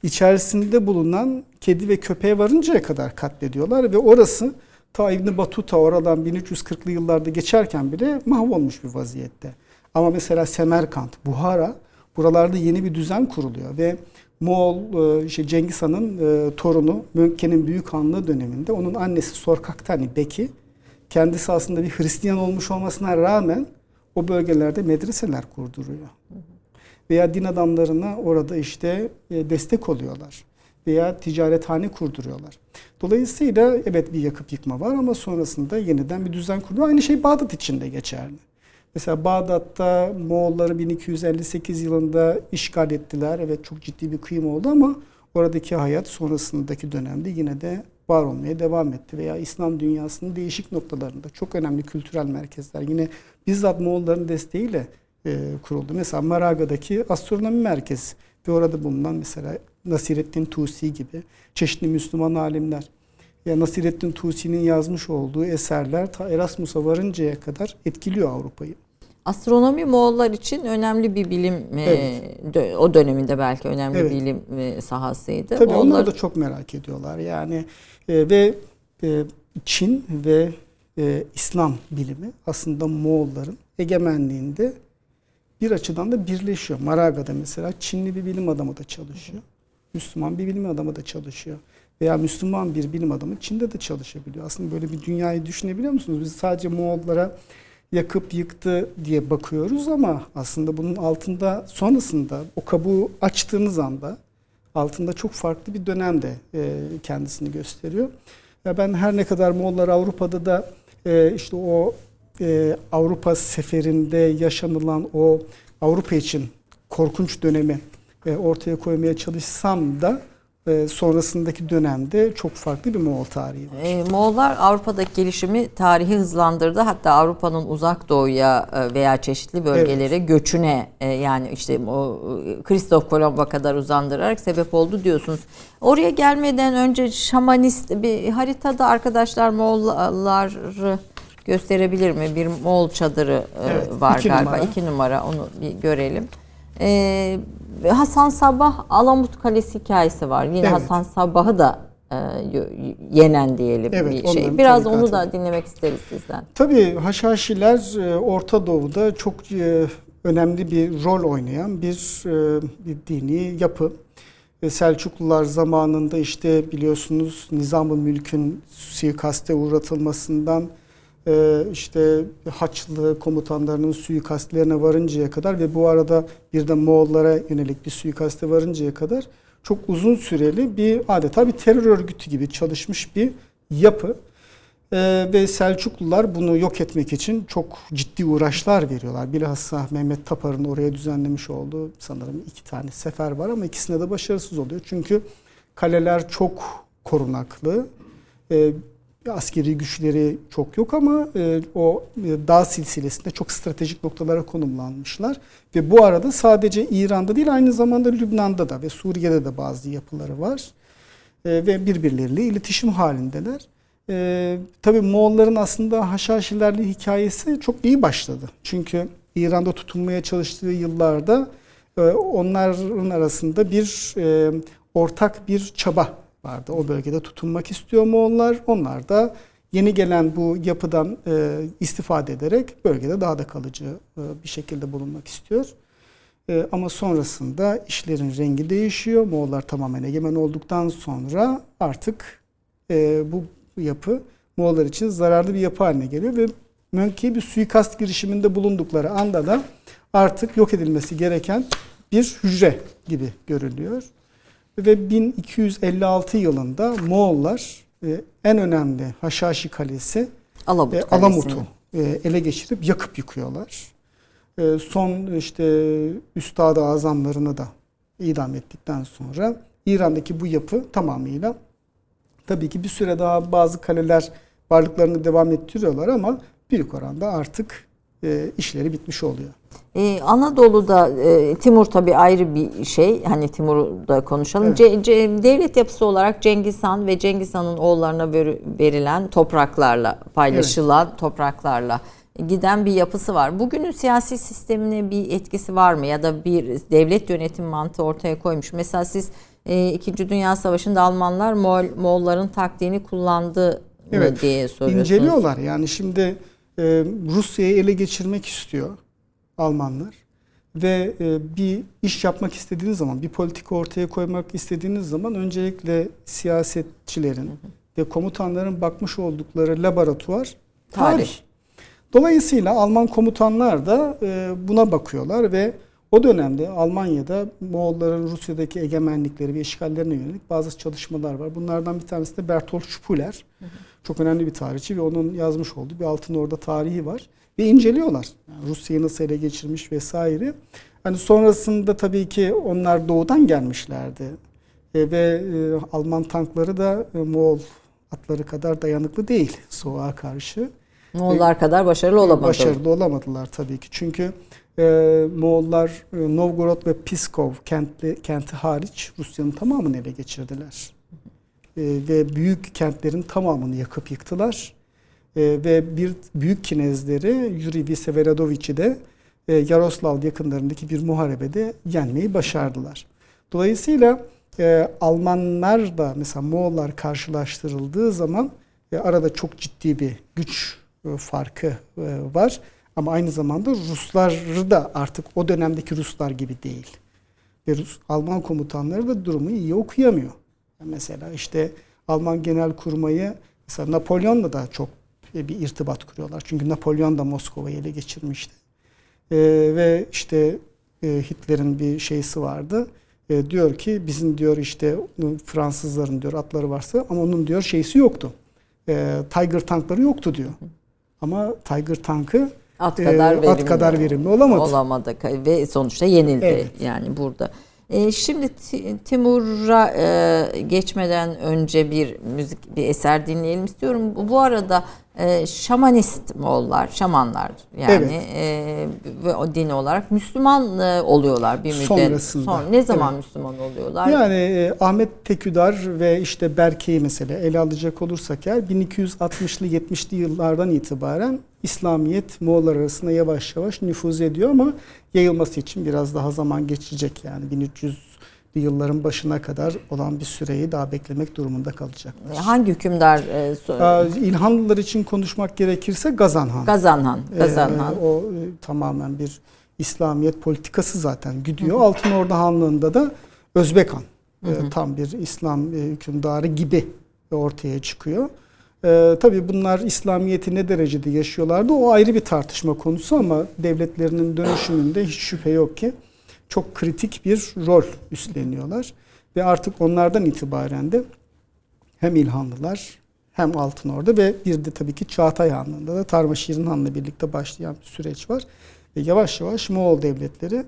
içerisinde bulunan kedi ve köpeğe varıncaya kadar katlediyorlar ve orası ta İbn Batuta oradan 1340'lı yıllarda geçerken bile mahvolmuş bir vaziyette. Ama mesela Semerkant, Buhara buralarda yeni bir düzen kuruluyor ve Moğol işte Cengiz Han'ın e, torunu Mönkke'nin Büyük Hanlığı döneminde onun annesi Sorkaktani Beki kendisi aslında bir Hristiyan olmuş olmasına rağmen o bölgelerde medreseler kurduruyor veya din adamlarına orada işte e, destek oluyorlar veya ticarethane kurduruyorlar. Dolayısıyla evet bir yakıp yıkma var ama sonrasında yeniden bir düzen kuruluyor. Aynı şey Bağdat için de geçerli. Mesela Bağdat'ta Moğolları 1258 yılında işgal ettiler. Evet çok ciddi bir kıyım oldu ama oradaki hayat sonrasındaki dönemde yine de var olmaya devam etti. Veya İslam dünyasının değişik noktalarında çok önemli kültürel merkezler yine bizzat Moğolların desteğiyle e, kuruldu. Mesela Maraga'daki astronomi merkezi ve orada bulunan mesela Nasirettin Tusi gibi çeşitli Müslüman alimler. Ya Nasirettin Tusi'nin yazmış olduğu eserler ta Erasmus'a varıncaya kadar etkiliyor Avrupa'yı. Astronomi Moğollar için önemli bir bilim, e, Evet. o döneminde belki önemli Evet. bir bilim e, sahasıydı. Tabii Moğollar- onlar da çok merak ediyorlar. Yani e, ve e, Çin ve e, İslam bilimi aslında Moğolların egemenliğinde bir açıdan da birleşiyor. Maraga'da mesela Çinli bir bilim adamı da çalışıyor. Müslüman bir bilim adamı da çalışıyor. Veya Müslüman bir bilim adamı Çin'de de çalışabiliyor. Aslında böyle bir dünyayı düşünebiliyor musunuz? Biz sadece Moğollara yakıp yıktı diye bakıyoruz ama aslında bunun altında sonrasında o kabuğu açtığınız anda altında çok farklı bir dönemde e, kendisini gösteriyor. Ben her ne kadar Moğollar Avrupa'da da e, işte o e, Avrupa seferinde yaşanılan o Avrupa için korkunç dönemi ortaya koymaya çalışsam da e, sonrasındaki dönemde çok farklı bir Moğol tarihi var. E, Moğollar Avrupa'daki gelişimi tarihi hızlandırdı. Hatta Avrupa'nın uzak doğuya e, veya çeşitli bölgelere göçüne e, yani işte o e, Kristof Kolomba kadar uzandırarak sebep oldu diyorsunuz. Oraya gelmeden önce şamanist bir haritada arkadaşlar Moğolları gösterebilir mi? Bir Moğol çadırı e, Evet, var iki galiba. numara. İki numara onu bir görelim. E, Hasan Sabah Alamut Kalesi hikayesi var. Yine Evet. Hasan Sabah'ı da e, yenen diyelim Evet, bir şey. Biraz onu da dinlemek isteriz sizden. Tabii Haşhaşiler e, Orta Doğu'da çok e, önemli bir rol oynayan bir, e, bir dini yapı. Selçuklular zamanında işte biliyorsunuz Nizam-ı Mülk'ün suikaste uğratılmasından e, işte Haçlı komutanlarının suikastlerine varıncaya kadar ve bu arada bir de Moğollara yönelik bir suikaste varıncaya kadar çok uzun süreli bir adeta bir terör örgütü gibi çalışmış bir yapı. Ee, ve Selçuklular bunu yok etmek için çok ciddi uğraşlar veriyorlar. Bilhassa Mehmet Tapar'ın oraya düzenlemiş olduğu sanırım iki tane sefer var ama ikisinde de başarısız oluyor. Çünkü kaleler çok korunaklı. Ee, askeri güçleri çok yok ama e, o e, dağ silsilesinde çok stratejik noktalara konumlanmışlar. Ve bu arada sadece İran'da değil aynı zamanda Lübnan'da da ve Suriye'de de bazı yapıları var. E, ve birbirleriyle iletişim halindeler. E, tabii Moğolların aslında Haşhaşilerle hikayesi çok iyi başladı. Çünkü İran'da tutunmaya çalıştığı yıllarda e, onların arasında bir e, ortak bir çaba vardı. O bölgede tutunmak istiyor Moğollar. Onlar da yeni gelen bu yapıdan e, istifade ederek bölgede daha da kalıcı e, bir şekilde bulunmak istiyor. E, ama sonrasında işlerin rengi değişiyor. Moğollar tamamen egemen olduktan sonra artık e, bu yapı Moğollar için zararlı bir yapı haline geliyor ve Mönkey bir suikast girişiminde bulundukları anda da artık yok edilmesi gereken bir hücre gibi görülüyor. Ve 1256 yılında Moğollar e, en önemli Haşhaşi Kalesi Alamut Kalesi'ni. Alamut'u e, ele geçirip yakıp yıkıyorlar. E, son işte üstad-ı azamlarını da idam ettikten sonra İran'daki bu yapı tamamıyla tabii ki bir süre daha bazı kaleler varlıklarını devam ettiriyorlar ama büyük oranda artık e, işleri bitmiş oluyor. Ee, Anadolu'da e, Timur tabii ayrı bir şey. Hani Timur'u da konuşalım. Evet. Ce- ce- devlet yapısı olarak Cengiz Han ve Cengiz Han'ın oğullarına ver- verilen topraklarla paylaşılan topraklarla giden bir yapısı var. Bugünün siyasi sistemine bir etkisi var mı ya da bir devlet yönetim mantığı ortaya koymuş. Mesela siz e, İkinci Dünya Savaşı'nda Almanlar Moğol, Moğolların taktiğini kullandı mı Evet, diye soruyorsunuz. İnceliyorlar yani şimdi e, Rusya'yı ele geçirmek istiyor Almanlar ve e, bir iş yapmak istediğiniz zaman bir politika ortaya koymak istediğiniz zaman öncelikle siyasetçilerin ve komutanların bakmış oldukları laboratuvar tarih. Tarih. Dolayısıyla Alman komutanlar da e, buna bakıyorlar ve O dönemde Almanya'da Moğolların Rusya'daki egemenlikleri ve işgallerine yönelik bazı çalışmalar var. Bunlardan bir tanesi de Bertolt Spuler. Çok önemli bir tarihçi ve onun yazmış olduğu bir Altın Orda tarihi var. Ve inceliyorlar. Yani Rusya'yı nasıl ele geçirmiş vesaire. Hani sonrasında tabii ki onlar doğudan gelmişlerdi. E, ve e, Alman tankları da e, Moğol atları kadar dayanıklı değil soğuğa karşı. Moğollar kadar başarılı olamadı. Başarılı olamadılar tabii ki. Çünkü e, Moğollar e, Novgorod ve Pskov kentli, kenti hariç Rusya'nın tamamını ele geçirdiler. E, ve büyük kentlerin tamamını yakıp yıktılar. E, ve bir büyük kinezleri Yuri Viseveradoviç'i de e, Yaroslav yakınlarındaki bir muharebede yenmeyi başardılar. Dolayısıyla e, Almanlar da mesela Moğollar karşılaştırıldığı zaman e, arada çok ciddi bir güç e, farkı e, var. Ama aynı zamanda Ruslar da artık o dönemdeki Ruslar gibi değil. Ve Rus, Alman komutanları da durumu iyi okuyamıyor. Mesela işte Alman genel kurmayı mesela Napolyon'la da çok bir irtibat kuruyorlar. Çünkü Napolyon da Moskova'yı ele geçirmişti. Ee, ve işte e, Hitler'in bir şeysi vardı. E, diyor ki bizim diyor işte Fransızların diyor atları varsa ama onun diyor şeysi yoktu. E, Tiger tankları yoktu diyor. Ama Tiger tankı at kadar, e, verimli, at kadar verimli olamadı. Olamadı ve sonuçta yenildi Evet. yani burada. E, şimdi Ti- Timur'a e, geçmeden önce bir müzik bir eser dinleyelim istiyorum. Bu arada e, şamanist Moğollar, şamanlar yani e, ve o din olarak Müslüman e, oluyorlar bir müddet. Sonrasında. Sonra ne zaman Evet. Müslüman oluyorlar? Yani e, Ahmet Teküdar ve işte Berke'yi mesela ele alacak olursak eğer 1260'lı 70'li yıllardan itibaren İslamiyet Moğollar arasında yavaş yavaş nüfuz ediyor ama yayılması için biraz daha zaman geçecek yani 1300'lü yılların başına kadar olan bir süreyi daha beklemek durumunda kalacaklar. Hangi hükümdar? E, İlhanlılar için konuşmak gerekirse Gazan Han. Gazanhan. Gazanhan. Ee, o e, tamamen bir İslamiyet politikası zaten gidiyor. Altın Orda Hanlığı'nda da Özbek Han. e, tam bir İslam e, hükümdarı gibi ortaya çıkıyor. Ee, tabii bunlar İslamiyet'i ne derecede yaşıyorlardı o ayrı bir tartışma konusu ama devletlerinin dönüşümünde hiç şüphe yok ki çok kritik bir rol üstleniyorlar. Ve artık onlardan itibaren de hem İlhanlılar hem Altın Orda ve bir de tabii ki Çağatay Hanlığı'nda da Tarmaşirin Han'la birlikte başlayan bir süreç var. Ve yavaş yavaş Moğol devletleri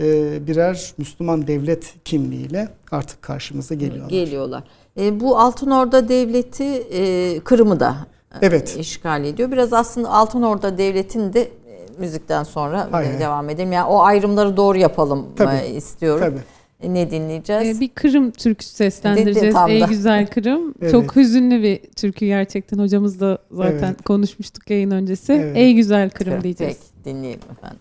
e, birer Müslüman devlet kimliğiyle artık karşımıza geliyorlar. Geliyorlar. E, bu Altın Orda Devleti e, Kırım'ı da e, Evet. işgal ediyor. Biraz aslında Altın Orda Devleti'ni de müzikten sonra hay. devam edelim. Yani o ayrımları doğru yapalım Tabii, istiyorum. Tabii. E, ne dinleyeceğiz? Ee, bir Kırım türküsü seslendireceğiz. Ey da. güzel Kırım. Evet. Çok hüzünlü bir türkü gerçekten. Hocamızla zaten Evet. konuşmuştuk yayın öncesi. Evet. Ey güzel Kırım Peki, diyeceğiz. dinleyelim efendim.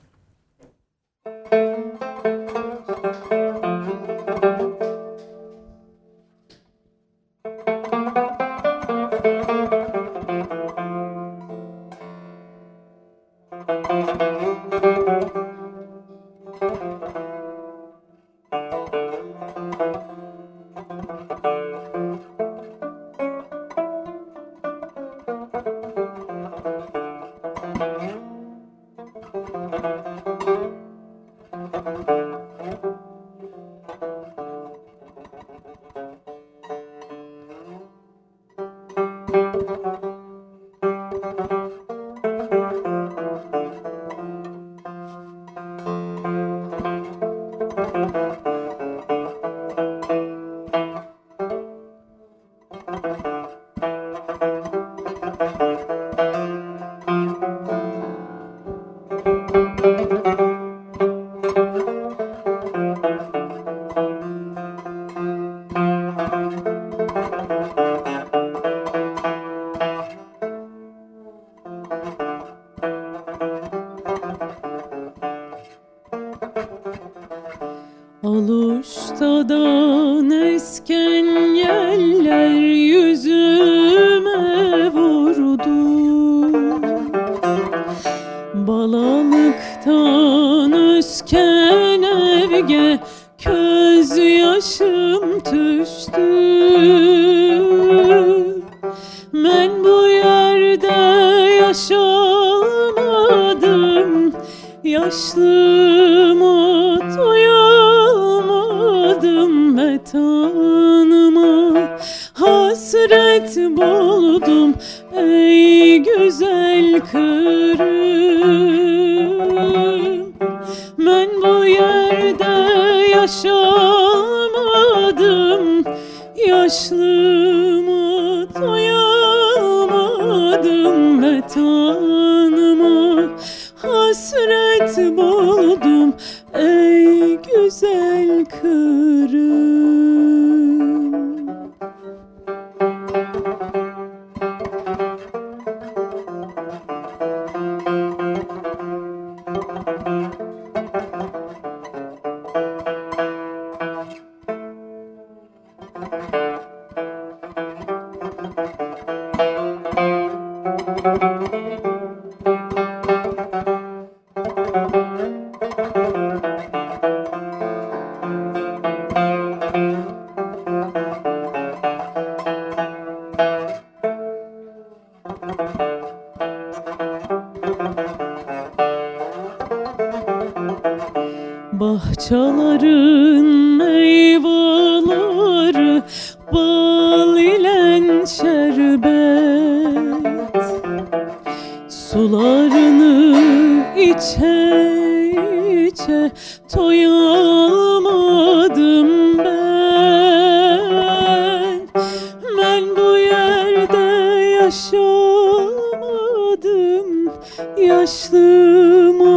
Yaşamadım Yaşlıma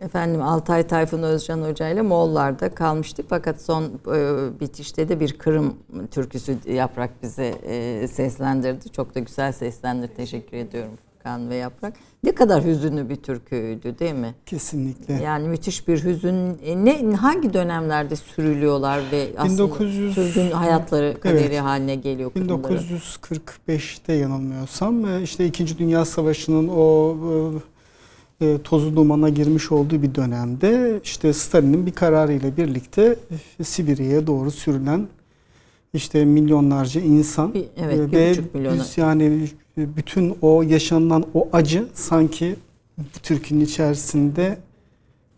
Efendim Altay Tayfun Özcan Hoca ile Moğollar'da kalmıştık. Fakat son e, bitişte de bir Kırım türküsü Yaprak bize e, seslendirdi. Çok da güzel seslendirdi. Teşekkür ediyorum Furkan ve Yaprak. Ne kadar hüzünlü bir türküydü değil mi? Kesinlikle. Yani müthiş bir hüzün. E, ne hangi dönemlerde sürülüyorlar ve aslında 1900 sürgün hayatları kaderi Evet. haline geliyor Kırımların? 1945'te yanılmıyorsam e, işte 2. Dünya Savaşı'nın o e, e, tozu dumana girmiş olduğu bir dönemde işte Stalin'in bir kararıyla birlikte e, Sibirya'ya doğru sürülen işte milyonlarca insan evet, e, ve milyona. yani e, bütün o yaşanılan o acı sanki bu türkünün içerisinde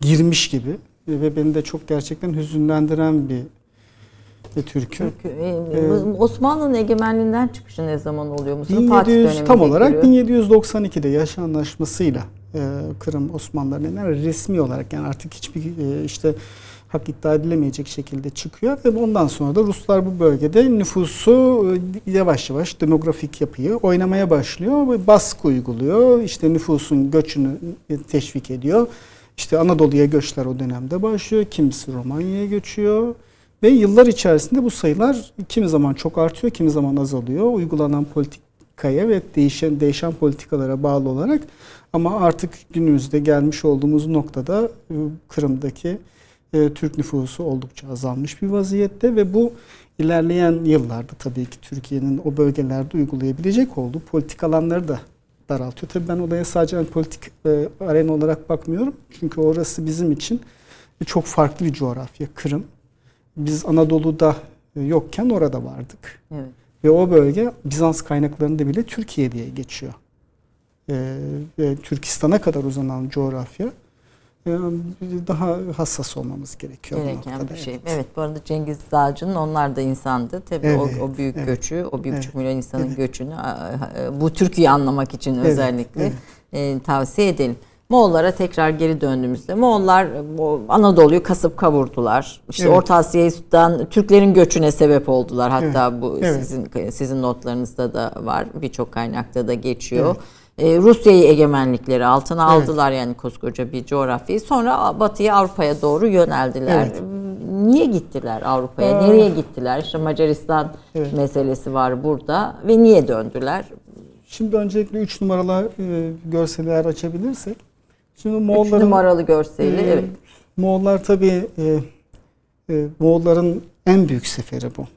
girmiş gibi E, ve beni de çok gerçekten hüzünlendiren bir, bir türkü. Türkü, e, Ee, Osmanlı'nın egemenliğinden çıkışı ne zaman oluyor? Mustafa Fatih 1700 döneminde tam olarak giriyor. 1792'de yaş anlaşmasıyla e, Kırım Osmanlılarına resmi olarak yani artık hiçbir e, işte hak iddia edilemeyecek şekilde çıkıyor ve ondan sonra da Ruslar bu bölgede nüfusu e, yavaş yavaş demografik yapıyı oynamaya başlıyor baskı uyguluyor. İşte nüfusun göçünü teşvik ediyor. İşte Anadolu'ya göçler o dönemde başlıyor. Kimisi Romanya'ya göçüyor. Ve yıllar içerisinde bu sayılar kimi zaman çok artıyor, kimi zaman azalıyor. Uygulanan politikaya ve değişen değişen politikalara bağlı olarak ama artık günümüzde gelmiş olduğumuz noktada e, Kırım'daki e, Türk nüfusu oldukça azalmış bir vaziyette ve bu ilerleyen yıllarda tabii ki Türkiye'nin o bölgelerde uygulayabilecek olduğu politik alanları da daraltıyor. Tabii ben olaya sadece hani politik e, arena olarak bakmıyorum. Çünkü orası bizim için çok farklı bir coğrafya Kırım. Biz Anadolu'da e, yokken orada vardık. Evet. Ve o bölge Bizans kaynaklarında bile Türkiye diye geçiyor. Ee, ve Türkistan'a kadar uzanan coğrafya e, daha hassas olmamız gerekiyor. Gereken noktada, bir şey. evet. Evet. bu arada Cengiz Dağcı'nın onlar da insandı. Tabii Evet, o, o büyük evet, göçü, o bir buçuk evet, milyon insanın evet. göçünü bu Türkiye'yi anlamak için Evet, özellikle evet. e, tavsiye edelim. Moğollara tekrar geri döndüğümüzde Moğollar Anadolu'yu kasıp kavurdular. İşte Evet. Orta Asya'dan Türklerin göçüne sebep oldular. Hatta Evet, bu evet. sizin sizin notlarınızda da var. Birçok kaynakta da geçiyor. e, Rusya'yı egemenlikleri altına aldılar yani koskoca bir coğrafyayı. Sonra batıya Avrupa'ya doğru yöneldiler. Evet. Niye gittiler Avrupa'ya? Aa. Nereye gittiler? İşte Macaristan Evet. meselesi var burada ve niye döndüler? Şimdi öncelikle 3 numaralı e, görseli eğer açabilirsek. Şimdi 3 Moğolların numaralı görseli. Ee, evet. Moğollar tabii e, e, Moğolların en büyük seferi bu.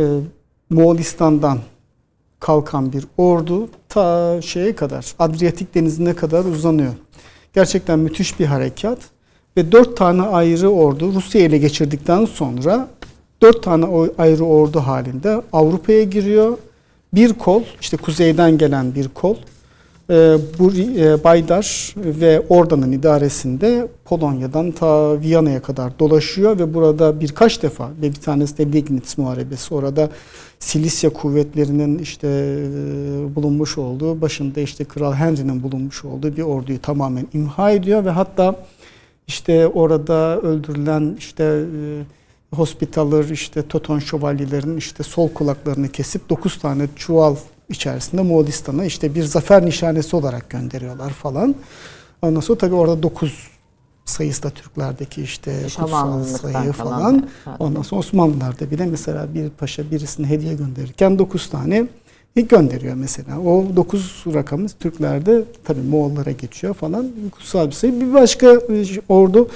E, Moğolistan'dan kalkan bir ordu ta şeye kadar, Adriyatik denizine kadar uzanıyor. Gerçekten müthiş bir harekat ve dört tane ayrı ordu Rusya ele geçirdikten sonra dört tane ayrı ordu halinde Avrupa'ya giriyor. Bir kol, işte kuzeyden gelen bir kol, e, bu e, Baydar ve Orda'nın idaresinde Polonya'dan ta Viyana'ya kadar dolaşıyor ve burada birkaç defa ve bir tanesi de Liegnitz Muharebesi. Orada Silisya kuvvetlerinin işte e, bulunmuş olduğu başında işte Kral Henry'nin bulunmuş olduğu bir orduyu tamamen imha ediyor ve hatta işte orada öldürülen işte e, Hospitaller işte Toton şövalyelerinin işte sol kulaklarını kesip 9 tane çuval içerisinde Moğolistan'a işte bir zafer nişanesi olarak gönderiyorlar falan. Ondan sonra tabii orada 9 sayısı da Türklerdeki işte kutsal sayı falan. Ondan sonra Osmanlılar'da bile mesela bir paşa birisine hediye gönderirken 9 tane gönderiyor mesela. O 9 rakamı Türklerde tabii Moğollara geçiyor falan. Kutsal bir sayı. Bir başka e, ordu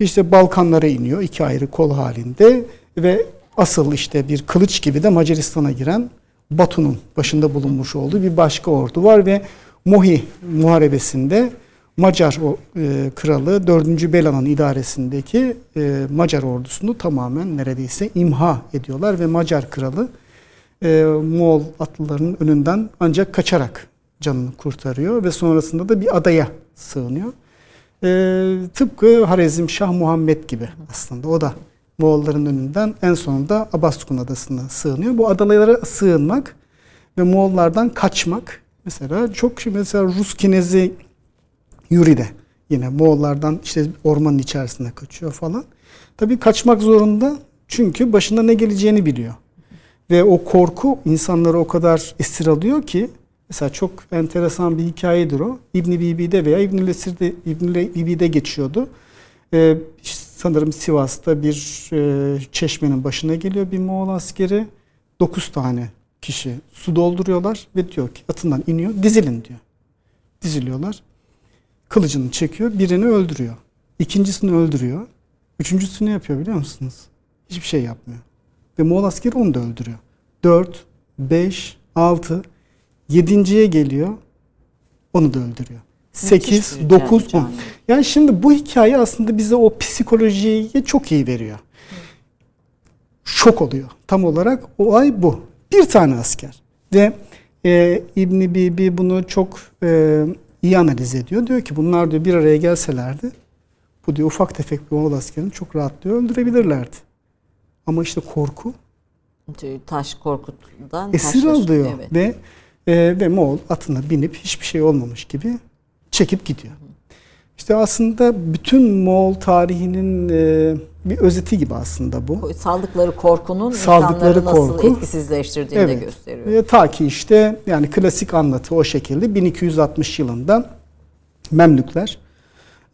işte Balkanlara iniyor iki ayrı kol halinde ve asıl işte bir kılıç gibi de Macaristan'a giren Batu'nun başında bulunmuş olduğu bir başka ordu var ve Mohi muharebesinde Macar e, kralı 4. Bela'nın idaresindeki e, Macar ordusunu tamamen neredeyse imha ediyorlar ve Macar kralı e, Moğol atlılarının önünden ancak kaçarak canını kurtarıyor ve sonrasında da bir adaya sığınıyor. E, tıpkı Harezm Şah Muhammed gibi aslında o da Moğolların önünden en sonunda Abaskun adasına sığınıyor. Bu adalara sığınmak ve Moğollardan kaçmak mesela çok mesela Rus kinezi Yuri de yine Moğollardan işte ormanın içerisinde kaçıyor falan. Tabii kaçmak zorunda çünkü başına ne geleceğini biliyor. Ve o korku insanları o kadar esir alıyor ki mesela çok enteresan bir hikayedir o. İbn Bibi'de veya İbn Lesir'de İbn Bibi'de geçiyordu. Ee, işte sanırım Sivas'ta bir e, çeşmenin başına geliyor bir Moğol askeri. 9 tane kişi su dolduruyorlar ve diyor ki atından iniyor dizilin diyor. Diziliyorlar. Kılıcını çekiyor birini öldürüyor. İkincisini öldürüyor. Üçüncüsü ne yapıyor biliyor musunuz? Hiçbir şey yapmıyor. Ve Moğol askeri onu da öldürüyor. 4, 5, 6, 7.ye geliyor. Onu da öldürüyor. 8, bir 9, 10. canlı. Yani şimdi bu hikaye aslında bize o psikolojiyi çok iyi veriyor. Şok oluyor. Tam olarak olay bu. Bir tane asker. Ve e, İbn Bibi bunu çok e, iyi analiz ediyor. Diyor ki bunlar diyor bir araya gelselerdi bu diyor ufak tefek bir Moğol askerini çok rahat diyor öldürebilirlerdi. Ama işte korku Taş korkutundan esir alıyor Evet. ve e, ve Moğol atına binip hiçbir şey olmamış gibi çekip gidiyor. İşte aslında bütün Moğol tarihinin e, bir özeti gibi aslında bu. Saldıkları korkunun Saldıkları insanları nasıl korku. etkisizleştirdiğini de Evet. gösteriyor. E, ta ki işte yani klasik anlatı o şekilde 1260 yılında Memlükler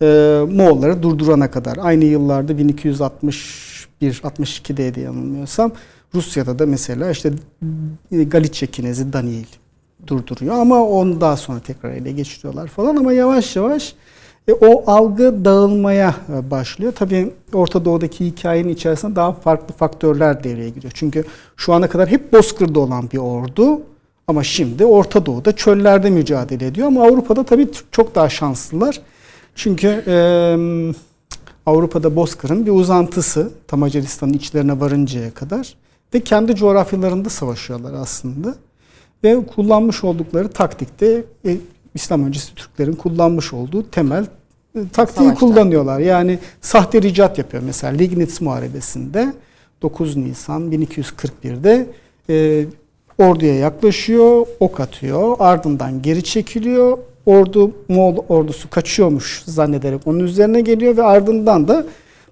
e, Moğolları durdurana kadar aynı yıllarda 1261 62'de de yanılmıyorsam Rusya'da da mesela işte Galicia Kinezi Daniil durduruyor ama onu daha sonra tekrar ele geçiriyorlar falan ama yavaş yavaş e, o algı dağılmaya e, başlıyor. Tabii Orta Doğu'daki hikayenin içerisinde daha farklı faktörler devreye giriyor. Çünkü şu ana kadar hep Bozkır'da olan bir ordu ama şimdi Orta Doğu'da çöllerde mücadele ediyor. Ama Avrupa'da tabii çok daha şanslılar. Çünkü e, Avrupa'da Bozkır'ın bir uzantısı ta Macaristan'ın içlerine varıncaya kadar ve kendi coğrafyalarında savaşıyorlar aslında. Ve kullanmış oldukları taktikte e, İslam öncesi Türklerin kullanmış olduğu temel e, taktiği Savaşta. kullanıyorlar. Yani sahte ricat yapıyor. Mesela Liegnitz Muharebesi'nde 9 Nisan 1241'de e, orduya yaklaşıyor, ok atıyor, ardından geri çekiliyor. Ordu Moğol ordusu kaçıyormuş zannederek onun üzerine geliyor ve ardından da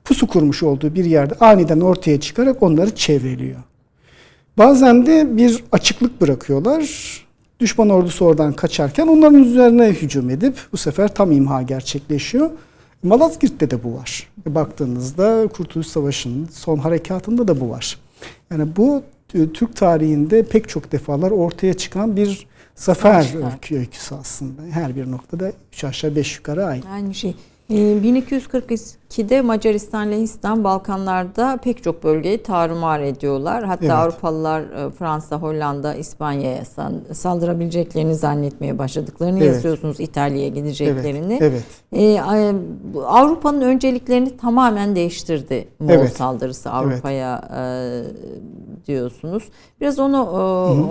pusu kurmuş olduğu bir yerde aniden ortaya çıkarak onları çevreliyor. Bazen de bir açıklık bırakıyorlar. Düşman ordusu oradan kaçarken onların üzerine hücum edip bu sefer tam imha gerçekleşiyor. Malazgirt'te de bu var. Baktığınızda Kurtuluş Savaşı'nın son harekatında da bu var. Yani bu e, Türk tarihinde pek çok defalar ortaya çıkan bir zafer Zafer. öykü, öyküsü aslında. Her bir noktada üç aşağı beş yukarı aynı. Aynı şey. Ee, 1242'de Macaristan, Lehistan, Balkanlarda pek çok bölgeyi tarumar ediyorlar. Hatta Evet. Avrupalılar e, Fransa, Hollanda, İspanya'ya saldırabileceklerini zannetmeye başladıklarını Evet. yazıyorsunuz İtalya'ya gideceklerini. Evet. Ee, a- bu Avrupa'nın önceliklerini tamamen değiştirdi Moğol Evet. saldırısı Avrupa'ya e, diyorsunuz. Biraz onu e,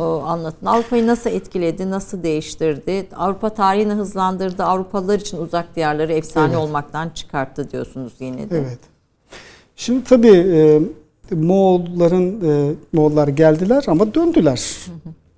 e, anlatın. Avrupa'yı nasıl etkiledi, nasıl değiştirdi? Avrupa tarihini hızlandırdı. Avrupalılar için uzak diyarları efsane Evet. olmaktan çıkarttı diyorsunuz yine de. Evet. Şimdi tabii e, Moğolların e, Moğollar geldiler ama döndüler.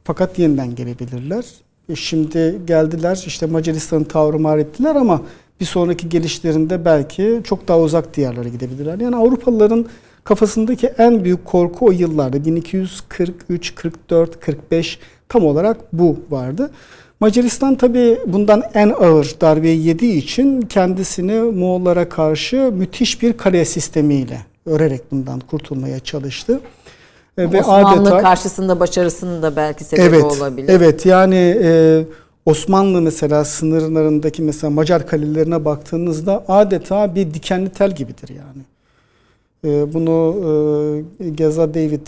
Fakat yeniden gelebilirler. E, şimdi geldiler işte Macaristan'ı tavrımar ettiler ama bir sonraki gelişlerinde belki çok daha uzak diyarlara gidebilirler. Yani Avrupalıların kafasındaki en büyük korku o yıllarda 1243, 44, 45 tam olarak bu vardı. Macaristan tabii bundan en ağır darbeyi yediği için kendisini Moğollara karşı müthiş bir kale sistemiyle örerek bundan kurtulmaya çalıştı. E, Osmanlı karşısında başarısının da belki sebebi evet, olabilir. Evet yani e, Osmanlı mesela sınırlarındaki mesela Macar kalelerine baktığınızda adeta bir dikenli tel gibidir yani. E, bunu e, Geza David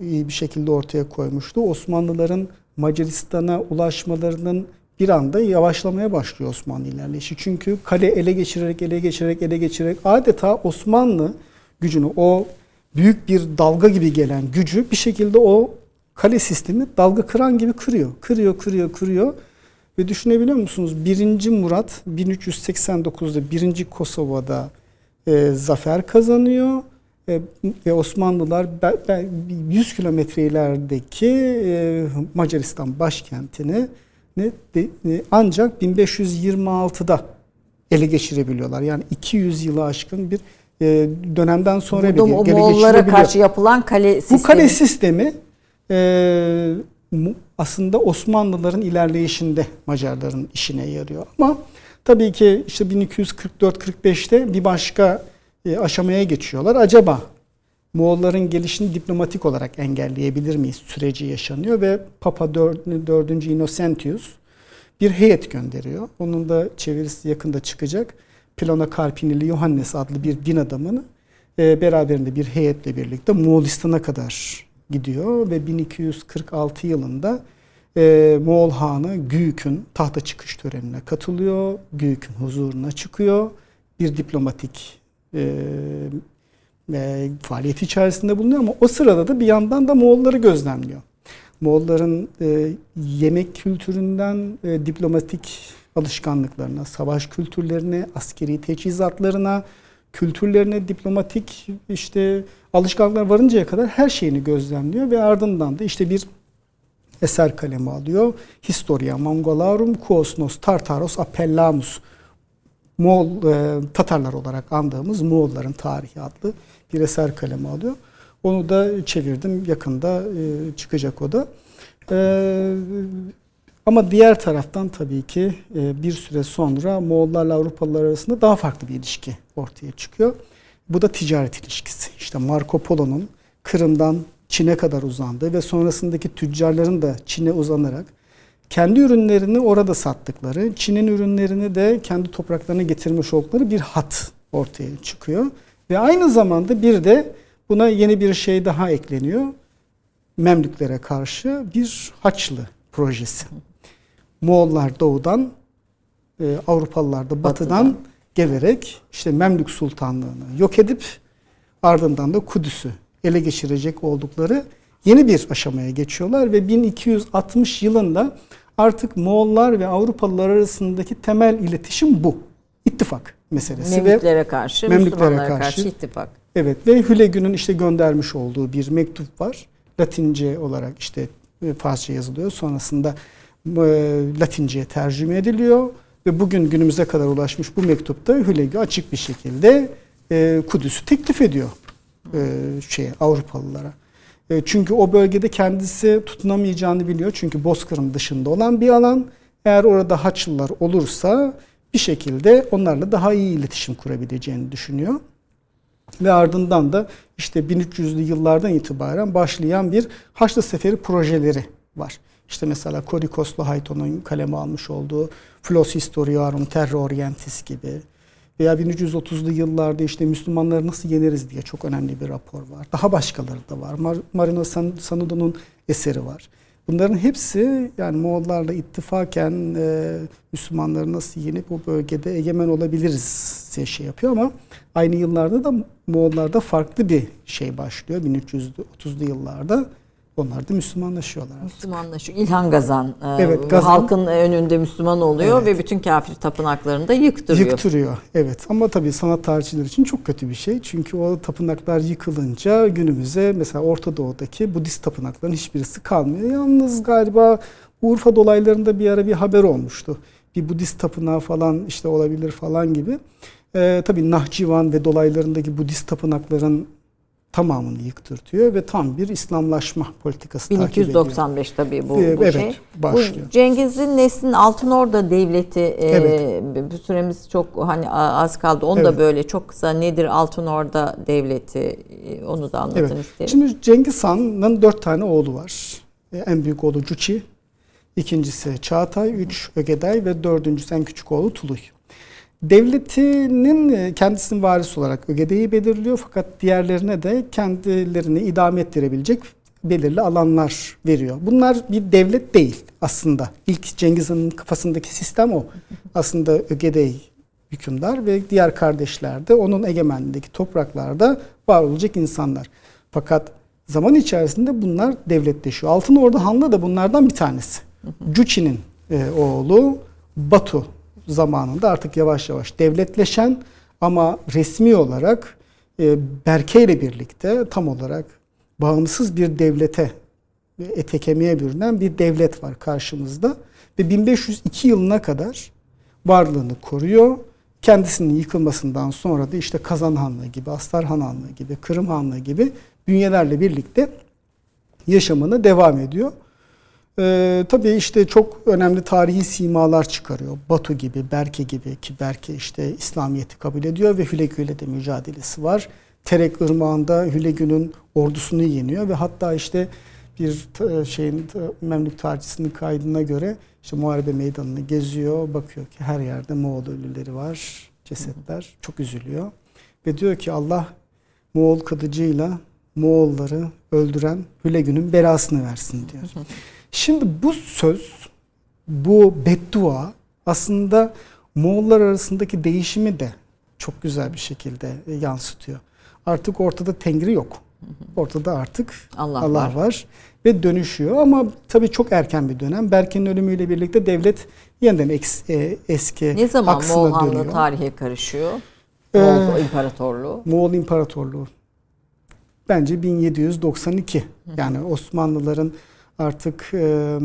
iyi bir şekilde ortaya koymuştu. Osmanlıların Macaristan'a ulaşmalarının bir anda yavaşlamaya başlıyor Osmanlı ilerleyişi. Çünkü kale ele geçirerek, ele geçirerek, ele geçirerek adeta Osmanlı gücünü o büyük bir dalga gibi gelen gücü bir şekilde o kale sistemi dalga kıran gibi kırıyor. Kırıyor, kırıyor, kırıyor. Ve düşünebiliyor musunuz? 1. Murat 1389'da 1. Kosova'da e, zafer kazanıyor. Ve Osmanlılar be, be, 100 kilometre ilerideki e, Macaristan başkentini e, ancak 1526'da ele geçirebiliyorlar. Yani 200 yılı aşkın bir e, dönemden sonra Burada bir ele Moğollara karşı yapılan kale sistemi. Bu kale sistemi aslında Osmanlıların ilerleyişinde Macarların işine yarıyor. Ama tabii ki işte 1244-45'te bir başka e, aşamaya geçiyorlar. Acaba Moğolların gelişini diplomatik olarak engelleyebilir miyiz süreci yaşanıyor ve Papa 4. 4. Innocentius bir heyet gönderiyor. Onun da çevirisi yakında çıkacak. Plona Carpinili Johannes adlı bir din adamını e, beraberinde bir heyetle birlikte Moğolistan'a kadar gidiyor ve 1246 yılında e, Moğol Hanı Güyük'ün tahta çıkış törenine katılıyor. Güyük'ün huzuruna çıkıyor. Bir diplomatik e, e, faaliyet içerisinde bulunuyor ama o sırada da bir yandan da Moğolları gözlemliyor. Moğolların e, yemek kültüründen e, diplomatik alışkanlıklarına, savaş kültürlerine, askeri teçhizatlarına, kültürlerine, diplomatik işte alışkanlıklar varıncaya kadar her şeyini gözlemliyor ve ardından da işte bir eser kalemi alıyor. Historia Mongolarum Quos nos Tartaros Appellamus. Moğol e, Tatarlar olarak andığımız Moğolların tarihi adlı bir eser kalemi alıyor. Onu da çevirdim. Yakında e, çıkacak o da. E, ama diğer taraftan tabii ki e, bir süre sonra Moğollarla Avrupalılar arasında daha farklı bir ilişki ortaya çıkıyor. Bu da ticaret ilişkisi. İşte Marco Polo'nun Kırım'dan Çin'e kadar uzandığı ve sonrasındaki tüccarların da Çin'e uzanarak kendi ürünlerini orada sattıkları, Çin'in ürünlerini de kendi topraklarına getirmiş oldukları bir hat ortaya çıkıyor. Ve aynı zamanda bir de buna yeni bir şey daha ekleniyor. Memlüklere karşı bir Haçlı projesi. Moğollar doğudan, e, Avrupalılar da batıdan, Batıdan. gelerek işte Memlük Sultanlığı'nı yok edip ardından da Kudüs'ü ele geçirecek oldukları yeni bir aşamaya geçiyorlar ve 1260 yılında artık Moğollar ve Avrupalılar arasındaki temel iletişim bu. İttifak meselesi ve Memlüklere karşı, Memlüklere Müslümanlara karşı, karşı ittifak. Evet ve Hülegü'nün işte göndermiş olduğu bir mektup var. Latince olarak işte e, Farsça yazılıyor. Sonrasında e, Latince'ye tercüme ediliyor ve bugün günümüze kadar ulaşmış bu mektupta Hülegü açık bir şekilde e, Kudüs'ü teklif ediyor şeye Avrupalılara. E, çünkü o bölgede kendisi tutunamayacağını biliyor. Çünkü Bozkır'ın dışında olan bir alan. Eğer orada Haçlılar olursa bir şekilde onlarla daha iyi iletişim kurabileceğini düşünüyor. Ve ardından da işte 1300'lü yıllardan itibaren başlayan bir Haçlı Seferi projeleri var. İşte mesela Korikoslu Hayton'un kaleme almış olduğu Flos Historiarum Terra Orientis gibi veya 1330'lu yıllarda işte Müslümanları nasıl yeneriz diye çok önemli bir rapor var. Daha başkaları da var. Mar Marino San Sanudo'nun eseri var. Bunların hepsi yani Moğollarla ittifaken e, Müslümanları nasıl yenip o bölgede egemen olabiliriz diye şey yapıyor ama aynı yıllarda da Moğollarda farklı bir şey başlıyor. 1330'lu yıllarda onlar da Müslümanlaşıyorlar. Müslümanlaşıyor. İlhan Gazan, e, Evet, Gazan. halkın önünde Müslüman oluyor Evet. ve bütün kafir tapınaklarını da yıktırıyor. Yıktırıyor. Evet ama tabii sanat tarihçileri için çok kötü bir şey. Çünkü o tapınaklar yıkılınca günümüze mesela Orta Doğu'daki Budist tapınakların hiçbirisi kalmıyor. Yalnız galiba Urfa dolaylarında bir ara bir haber olmuştu. Bir Budist tapınağı falan işte olabilir falan gibi. Ee, tabii Nahçıvan ve dolaylarındaki Budist tapınakların tamamını yıktırtıyor ve tam bir İslamlaşma politikası takip ediyor. 1295 tabii bu, Ee, bu evet, şey. başlıyor. Bu Cengiz'in Neslin Altınorda Devleti e, Evet. bu süremiz çok hani az kaldı. Onu da Evet. böyle çok kısa nedir Altınorda Devleti e, onu da anlatın Evet. isterim. Şimdi Cengiz Han'ın dört tane oğlu var. E, En büyük oğlu Cuçi, ikincisi Çağatay, üç Ögeday ve dördüncüsü en küçük oğlu Tuluy. Devletinin e, kendisinin varisi olarak Ögeday'ı belirliyor fakat diğerlerine de kendilerini idame ettirebilecek belirli alanlar veriyor. Bunlar bir devlet değil aslında. İlk Cengiz Han'ın kafasındaki sistem o. Aslında Ögeday hükümdar ve diğer kardeşler de onun egemenliğindeki topraklarda var olacak insanlar. Fakat zaman içerisinde bunlar devletleşiyor. Altın Ordu Hanlı da bunlardan bir tanesi. Cüçi'nin e, oğlu Batu zamanında artık yavaş yavaş devletleşen ama resmi olarak e, Berke ile birlikte tam olarak bağımsız bir devlete ve ete kemiğe bürünen bir devlet var karşımızda. Ve 1502 yılına kadar varlığını koruyor. Kendisinin yıkılmasından sonra da işte Kazan Hanlığı gibi, Astarhan Hanlığı gibi, Kırım Hanlığı gibi bünyelerle birlikte yaşamına devam ediyor. Ee, tabii işte çok önemli tarihi simalar çıkarıyor. Batu gibi, Berke gibi ki Berke işte İslamiyet'i kabul ediyor ve Hülegü ile de mücadelesi var. Terek Irmağı'nda Hülegü'nün ordusunu yeniyor ve hatta işte bir t- şeyin Memlük tarihçisinin kaydına göre işte muharebe meydanını geziyor. Bakıyor ki her yerde Moğol ölüleri var, cesetler. Çok üzülüyor. Ve diyor ki Allah Moğol kılıcıyla Moğolları öldüren Hülegü'nün belasını versin diyor. Şimdi bu söz, bu beddua aslında Moğollar arasındaki değişimi de çok güzel bir şekilde e, yansıtıyor. Artık ortada Tengri yok. Ortada artık Allah Allah, var. var. ve dönüşüyor ama tabii çok erken bir dönem. Berke'nin ölümüyle birlikte devlet yeniden eks- e, eski ne zaman aksına Moğol Hanlığı dönüyor. tarihe karışıyor? Ee, Moğol İmparatorluğu. Moğol İmparatorluğu bence 1792. Yani Osmanlıların artık e,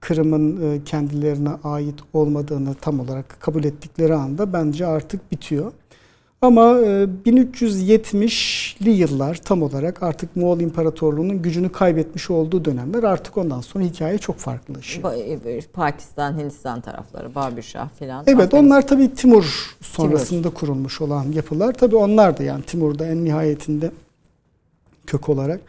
Kırım'ın e, kendilerine ait olmadığını tam olarak kabul ettikleri anda bence artık bitiyor. Ama e, 1370'li yıllar tam olarak artık Moğol İmparatorluğu'nun gücünü kaybetmiş olduğu dönemler artık ondan sonra hikaye çok farklılaşıyor. E, Pakistan, Hindistan tarafları, Babürşah filan. Evet onlar tabii Timur sonrasında kurulmuş olan yapılar. Tabii onlar da yani Timur'da en nihayetinde kök olarak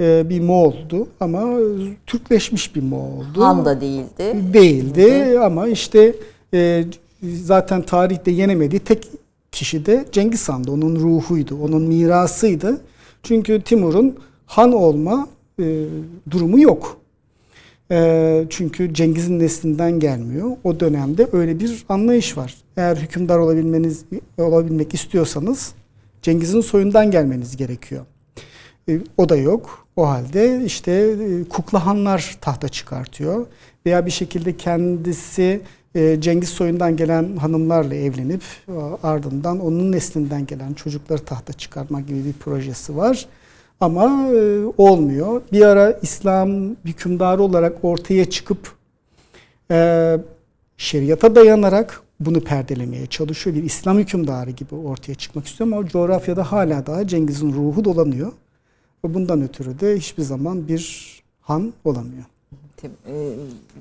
bir Moğol'du ama Türkleşmiş bir Moğol'du. Han da değildi. Değildi ama işte e, zaten tarihte yenemediği tek kişi de Cengiz Han'dı. Onun ruhuydu, onun mirasıydı. Çünkü Timur'un han olma e, durumu yok. E, çünkü Cengiz'in neslinden gelmiyor. O dönemde öyle bir anlayış var. Eğer hükümdar olabilmeniz olabilmek istiyorsanız Cengiz'in soyundan gelmeniz gerekiyor. E, o da yok. O halde işte e, kukla hanlar tahta çıkartıyor. Veya bir şekilde kendisi e, Cengiz soyundan gelen hanımlarla evlenip e, ardından onun neslinden gelen çocukları tahta çıkarmak gibi bir projesi var. Ama e, olmuyor. Bir ara İslam hükümdarı olarak ortaya çıkıp e, şeriata dayanarak bunu perdelemeye çalışıyor. Bir İslam hükümdarı gibi ortaya çıkmak istiyor ama o coğrafyada hala daha Cengiz'in ruhu dolanıyor. Ve bundan ötürü de hiçbir zaman bir han olamıyor. E,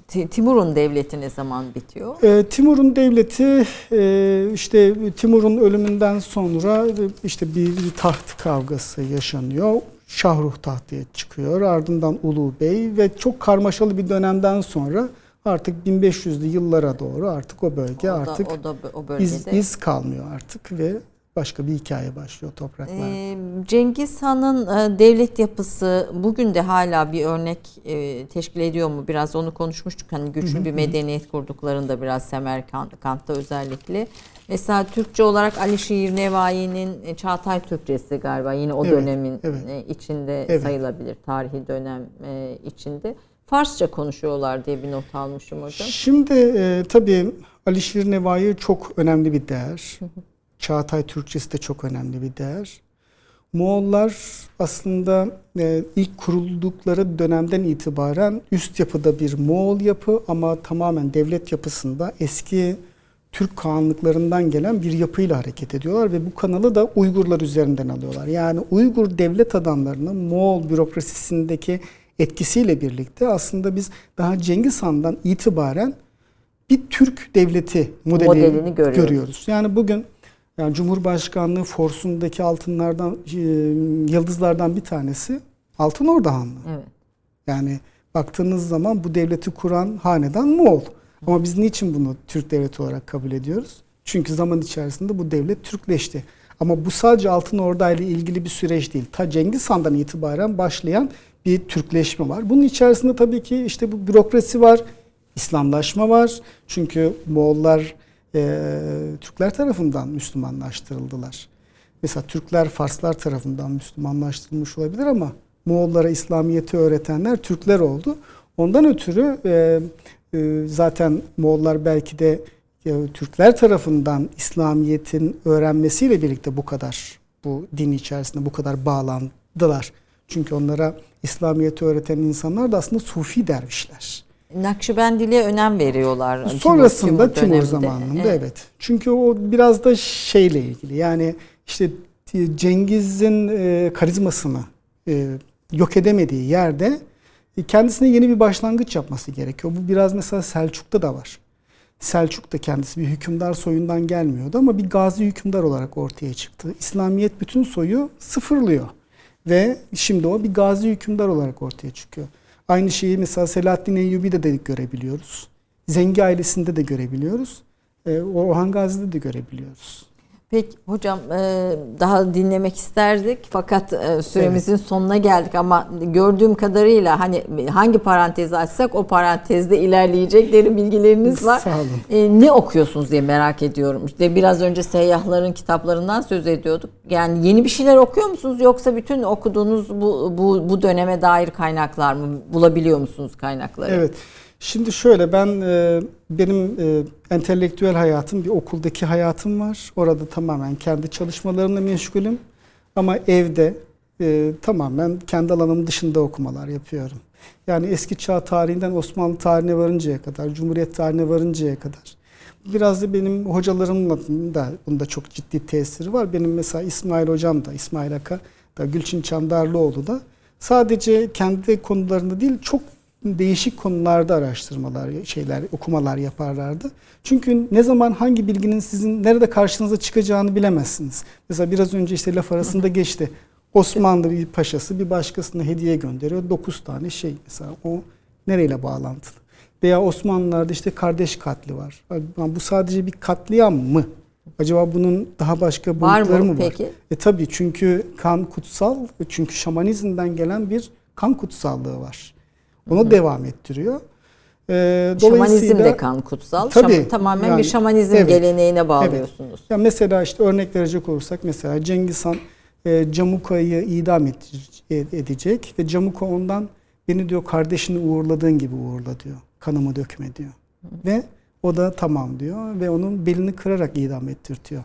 Ti- Timur'un devleti ne zaman bitiyor? Ee, Timur'un devleti e, işte Timur'un ölümünden sonra e, işte bir, bir taht kavgası yaşanıyor. Şahruh tahtaya çıkıyor. Ardından Ulu Bey ve çok karmaşalı bir dönemden sonra artık 1500'lü yıllara doğru artık o bölge O da- artık o da o bölgede. iz, iz kalmıyor artık ve başka bir hikaye başlıyor topraklarda. Ee, Cengiz Han'ın e, devlet yapısı bugün de hala bir örnek e, teşkil ediyor mu? Biraz onu konuşmuştuk. Hani güçlü bir medeniyet kurduklarında biraz Semerkant'ta özellikle. Mesela Türkçe olarak Alişehir Nevai'nin e, Çağatay Türkçesi galiba yine o Evet, dönemin evet. içinde Evet. sayılabilir. Tarihi dönem içinde. Farsça konuşuyorlar diye bir not almışım hocam. Şimdi e, tabii Alişir Nevai çok önemli bir değer. Çağatay Türkçesi de çok önemli bir değer. Moğollar aslında e, ilk kuruldukları dönemden itibaren üst yapıda bir Moğol yapı ama tamamen devlet yapısında eski Türk Kağanlıklarından gelen bir yapıyla hareket ediyorlar ve bu kanalı da Uygurlar üzerinden alıyorlar. Yani Uygur devlet adamlarının Moğol bürokrasisindeki etkisiyle birlikte aslında biz daha Cengiz Han'dan itibaren bir Türk devleti modeli Modelini görüyoruz. görüyoruz. Yani bugün yani Cumhurbaşkanlığı forsundaki altınlardan e, yıldızlardan bir tanesi Altın Orda Hanlığı. Evet. Yani baktığınız zaman bu devleti kuran hanedan Moğol. Ama biz niçin bunu Türk devleti olarak kabul ediyoruz? Çünkü zaman içerisinde bu devlet Türkleşti. Ama bu sadece Altın Orda ile ilgili bir süreç değil. Ta Cengiz Han'dan itibaren başlayan bir Türkleşme var. Bunun içerisinde tabii ki işte bu bürokrasi var, İslamlaşma var. Çünkü Moğollar e, Türkler tarafından Müslümanlaştırıldılar. Mesela Türkler Farslar tarafından Müslümanlaştırılmış olabilir ama Moğollara İslamiyet'i öğretenler Türkler oldu. Ondan ötürü e, e, zaten Moğollar belki de e, Türkler tarafından İslamiyet'in öğrenmesiyle birlikte bu kadar bu din içerisinde bu kadar bağlandılar. Çünkü onlara İslamiyet'i öğreten insanlar da aslında Sufi dervişler. Nakşibendiliğe önem veriyorlar. Timur- Sonrasında Timur, döneminde. zamanında evet. Çünkü o biraz da şeyle ilgili. Yani işte Cengiz'in e, karizmasını e, yok edemediği yerde e, kendisine yeni bir başlangıç yapması gerekiyor. Bu biraz mesela Selçuk'ta da var. Selçuk da kendisi bir hükümdar soyundan gelmiyordu ama bir gazi hükümdar olarak ortaya çıktı. İslamiyet bütün soyu sıfırlıyor. Ve şimdi o bir gazi hükümdar olarak ortaya çıkıyor. Aynı şeyi mesela Selahaddin Eyyubi'de de görebiliyoruz. Zengi ailesinde de görebiliyoruz. E, Orhan Gazi'de de görebiliyoruz. Peki hocam e, daha dinlemek isterdik fakat e, süremizin sonuna geldik ama gördüğüm kadarıyla hani hangi parantezi açsak o parantezde ilerleyecek derin bilgileriniz var. Sağ olun. E, ne okuyorsunuz diye merak ediyorum. İşte biraz önce seyyahların kitaplarından söz ediyorduk. Yani yeni bir şeyler okuyor musunuz yoksa bütün okuduğunuz bu bu, bu döneme dair kaynaklar mı bulabiliyor musunuz kaynakları? Evet. Şimdi şöyle ben e, benim e, entelektüel hayatım bir okuldaki hayatım var. Orada tamamen kendi çalışmalarımla meşgulüm. Ama evde e, tamamen kendi alanım dışında okumalar yapıyorum. Yani eski çağ tarihinden Osmanlı tarihine varıncaya kadar, Cumhuriyet tarihine varıncaya kadar. Biraz da benim hocalarımın da bunda çok ciddi tesiri var. Benim mesela İsmail hocam da, İsmail Aka da, Gülçin Çandarlıoğlu da sadece kendi konularında değil çok değişik konularda araştırmalar, şeyler, okumalar yaparlardı. Çünkü ne zaman hangi bilginin sizin nerede karşınıza çıkacağını bilemezsiniz. Mesela biraz önce işte laf arasında geçti. Osmanlı bir paşası bir başkasına hediye gönderiyor. 9 tane şey mesela o nereyle bağlantılı? Veya Osmanlılarda işte kardeş katli var. Bu sadece bir katliam mı? Acaba bunun daha başka Var boyutları mı mı var? peki? E tabii çünkü kan kutsal. Çünkü şamanizmden gelen bir kan kutsallığı var. Onu devam ettiriyor. Ee, Şamanizm de kan kutsal. Tabii, Şaman- tamamen yani, bir şamanizm evet, geleneğine bağlıyorsunuz. Ya mesela işte örnek verecek olursak mesela Cengiz Han e, Camuka'yı idam et- edecek ve Camuka ondan beni diyor kardeşini uğurladığın gibi uğurla diyor. Kanımı dökme diyor. Ve o da tamam diyor ve onun belini kırarak idam ettirtiyor.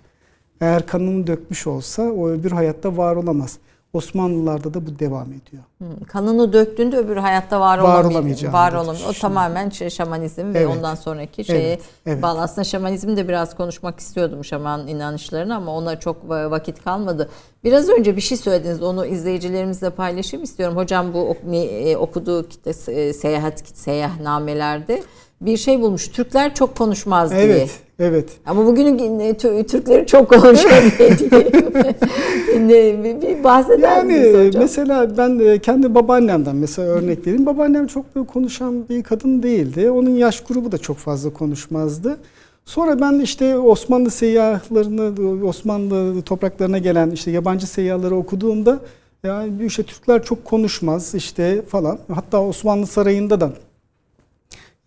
Eğer kanını dökmüş olsa o öbür hayatta var olamaz. Osmanlılarda da bu devam ediyor. Hı, Kanını döktüğünde öbür hayatta var, Var olamayacak. olamayacağını Var olamıyor. O tamamen şey, şamanizm ve Evet. ondan sonraki şeye Evet, evet. bağlı. Aslında şamanizmi de biraz konuşmak istiyordum şaman inanışlarını ama ona çok va- vakit kalmadı. Biraz önce bir şey söylediniz. Onu izleyicilerimizle paylaşayım istiyorum. Hocam bu e, okuduğu kitle, e, seyahat seyahatnamelerde bir şey bulmuş. Türkler çok konuşmaz diye. Evet. Ama bugünün e, Tü- Türkleri çok konuşuyor diye bir, bahseder misiniz Yani hocam? mesela ben de kendi babaannemden mesela örnek vereyim. Babaannem çok böyle konuşan bir kadın değildi. Onun yaş grubu da çok fazla konuşmazdı. Sonra ben işte Osmanlı seyyahlarını, Osmanlı topraklarına gelen işte yabancı seyyahları okuduğumda yani işte Türkler çok konuşmaz işte falan. Hatta Osmanlı Sarayı'nda da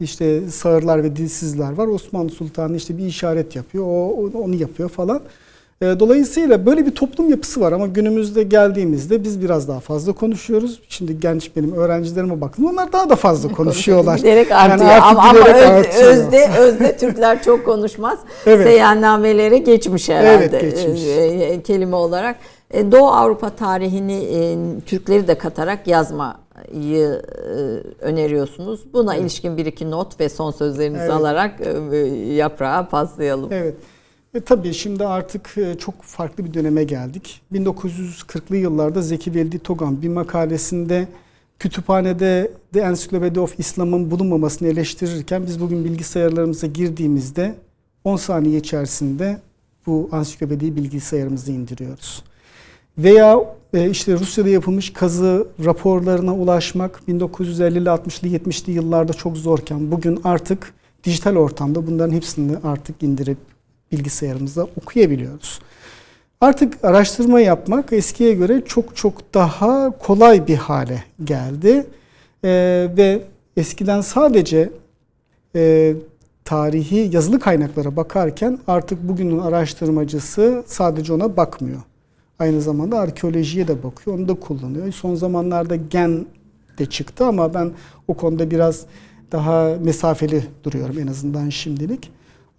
işte sağırlar ve dilsizler var. Osmanlı Sultanı işte bir işaret yapıyor. O onu yapıyor falan. E, Dolayısıyla böyle bir toplum yapısı var ama günümüzde geldiğimizde biz biraz daha fazla konuşuyoruz. Şimdi genç benim öğrencilerime baktım. Onlar daha da fazla konuşuyorlar. Giderek Yani artıyor artık ama, ama öz- artıyor. özde özde Türkler çok konuşmaz. Evet. Seyahatnamelere geçmiş herhalde Evet, geçmiş. e, kelime olarak. E, Doğu Avrupa tarihini e, Türkleri de katarak yazmayı e, öneriyorsunuz. Buna ilişkin bir iki not ve son sözlerinizi Evet. alarak yaprağa paslayalım. Evet. E tabii şimdi artık e, çok farklı bir döneme geldik. 1940'lı yıllarda Zeki Veldi Togan bir makalesinde kütüphanede The Encyclopedia of Islam'ın bulunmamasını eleştirirken biz bugün bilgisayarlarımıza girdiğimizde 10 saniye içerisinde bu ansiklopediyi bilgisayarımıza indiriyoruz. Veya e, işte Rusya'da yapılmış kazı raporlarına ulaşmak 1950'li 60'lı 70'li yıllarda çok zorken bugün artık dijital ortamda bunların hepsini artık indirip bilgisayarımıza okuyabiliyoruz. Artık araştırma yapmak eskiye göre çok çok daha kolay bir hale geldi. Ee, ve eskiden sadece e, tarihi yazılı kaynaklara bakarken artık bugünün araştırmacısı sadece ona bakmıyor. Aynı zamanda arkeolojiye de bakıyor, onu da kullanıyor. Son zamanlarda gen de çıktı ama ben o konuda biraz daha mesafeli duruyorum en azından şimdilik.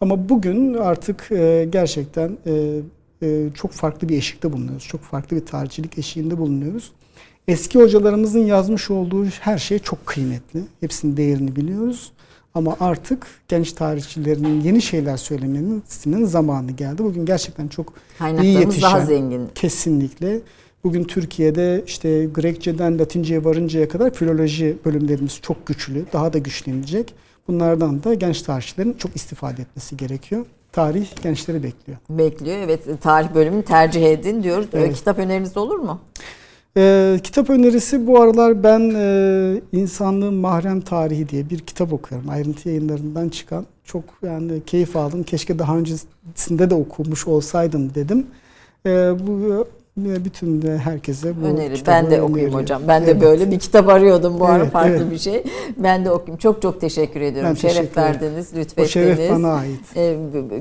Ama bugün artık e, gerçekten e, e, çok farklı bir eşikte bulunuyoruz. Çok farklı bir tarihçilik eşiğinde bulunuyoruz. Eski hocalarımızın yazmış olduğu her şey çok kıymetli. Hepsinin değerini biliyoruz. Ama artık genç tarihçilerin yeni şeyler söylemesinin zamanı geldi. Bugün gerçekten çok iyi yetişen, daha zengin. Kesinlikle. Bugün Türkiye'de işte Grekçeden Latinceye varıncaya kadar filoloji bölümlerimiz çok güçlü. Daha da güçlenecek. Bunlardan da genç tarihçilerin çok istifade etmesi gerekiyor. Tarih gençleri bekliyor. Bekliyor. Evet tarih bölümünü tercih edin diyoruz. Ee, Evet. Kitap öneriniz olur mu? Ee, kitap önerisi bu aralar ben e, İnsanlığın Mahrem Tarihi diye bir kitap okuyorum. Ayrıntı yayınlarından çıkan. Çok yani keyif aldım. Keşke daha öncesinde de okumuş olsaydım dedim. Ee, bu e, bütün de herkese bu Öneri. Ben de okuyayım öneriyorum. hocam. Ben de Evet. böyle bir kitap arıyordum bu ara Evet, farklı evet. bir şey. Ben de okuyayım. Çok çok teşekkür ediyorum. Ben teşekkür Şeref ederim. verdiniz, O lütfettiniz. şeref bana ait. Ee,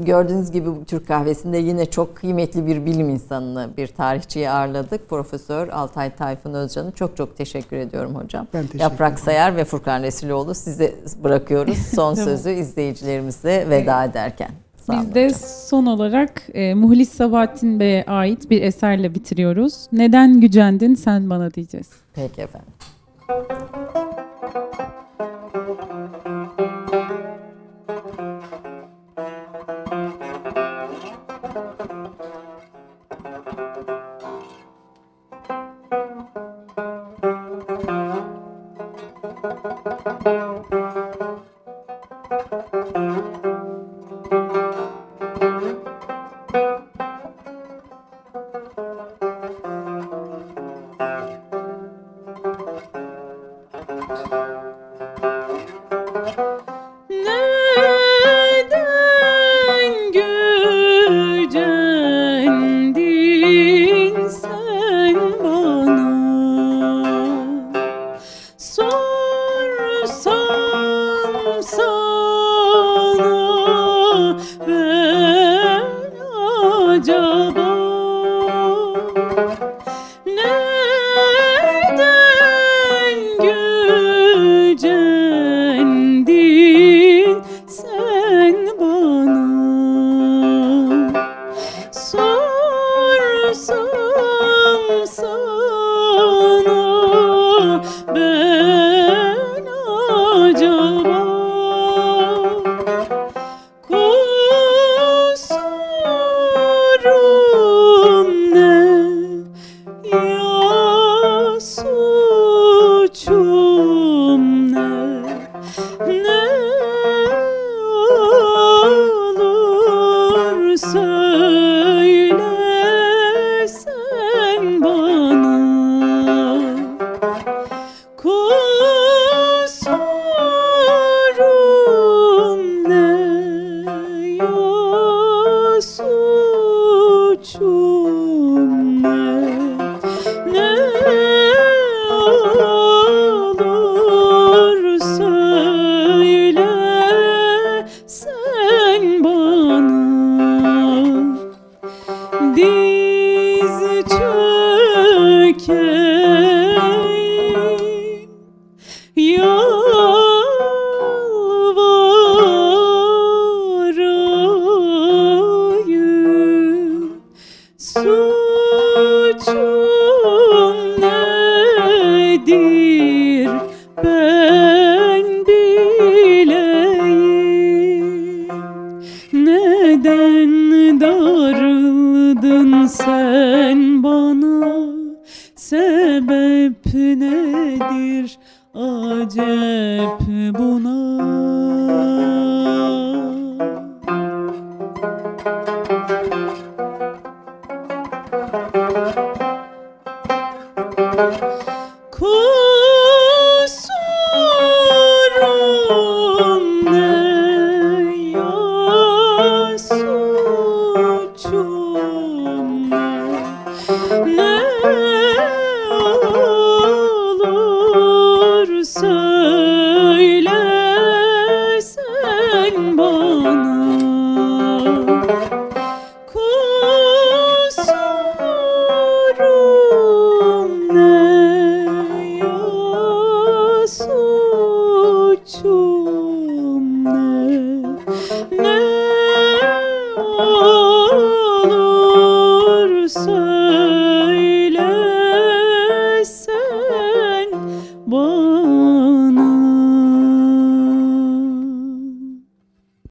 gördüğünüz gibi Türk kahvesinde yine çok kıymetli bir bilim insanını, bir tarihçiyi ağırladık. Profesör Altay Tayfun Özcan'ı çok çok teşekkür ediyorum hocam. Ben teşekkür Yaprak ederim. Sayar ve Furkan Resuloğlu size bırakıyoruz. Son sözü izleyicilerimizle veda ederken. Biz de son olarak e, Muhlis Sabahattin Bey'e ait bir eserle bitiriyoruz. Neden gücendin sen bana diyeceğiz. Peki efendim.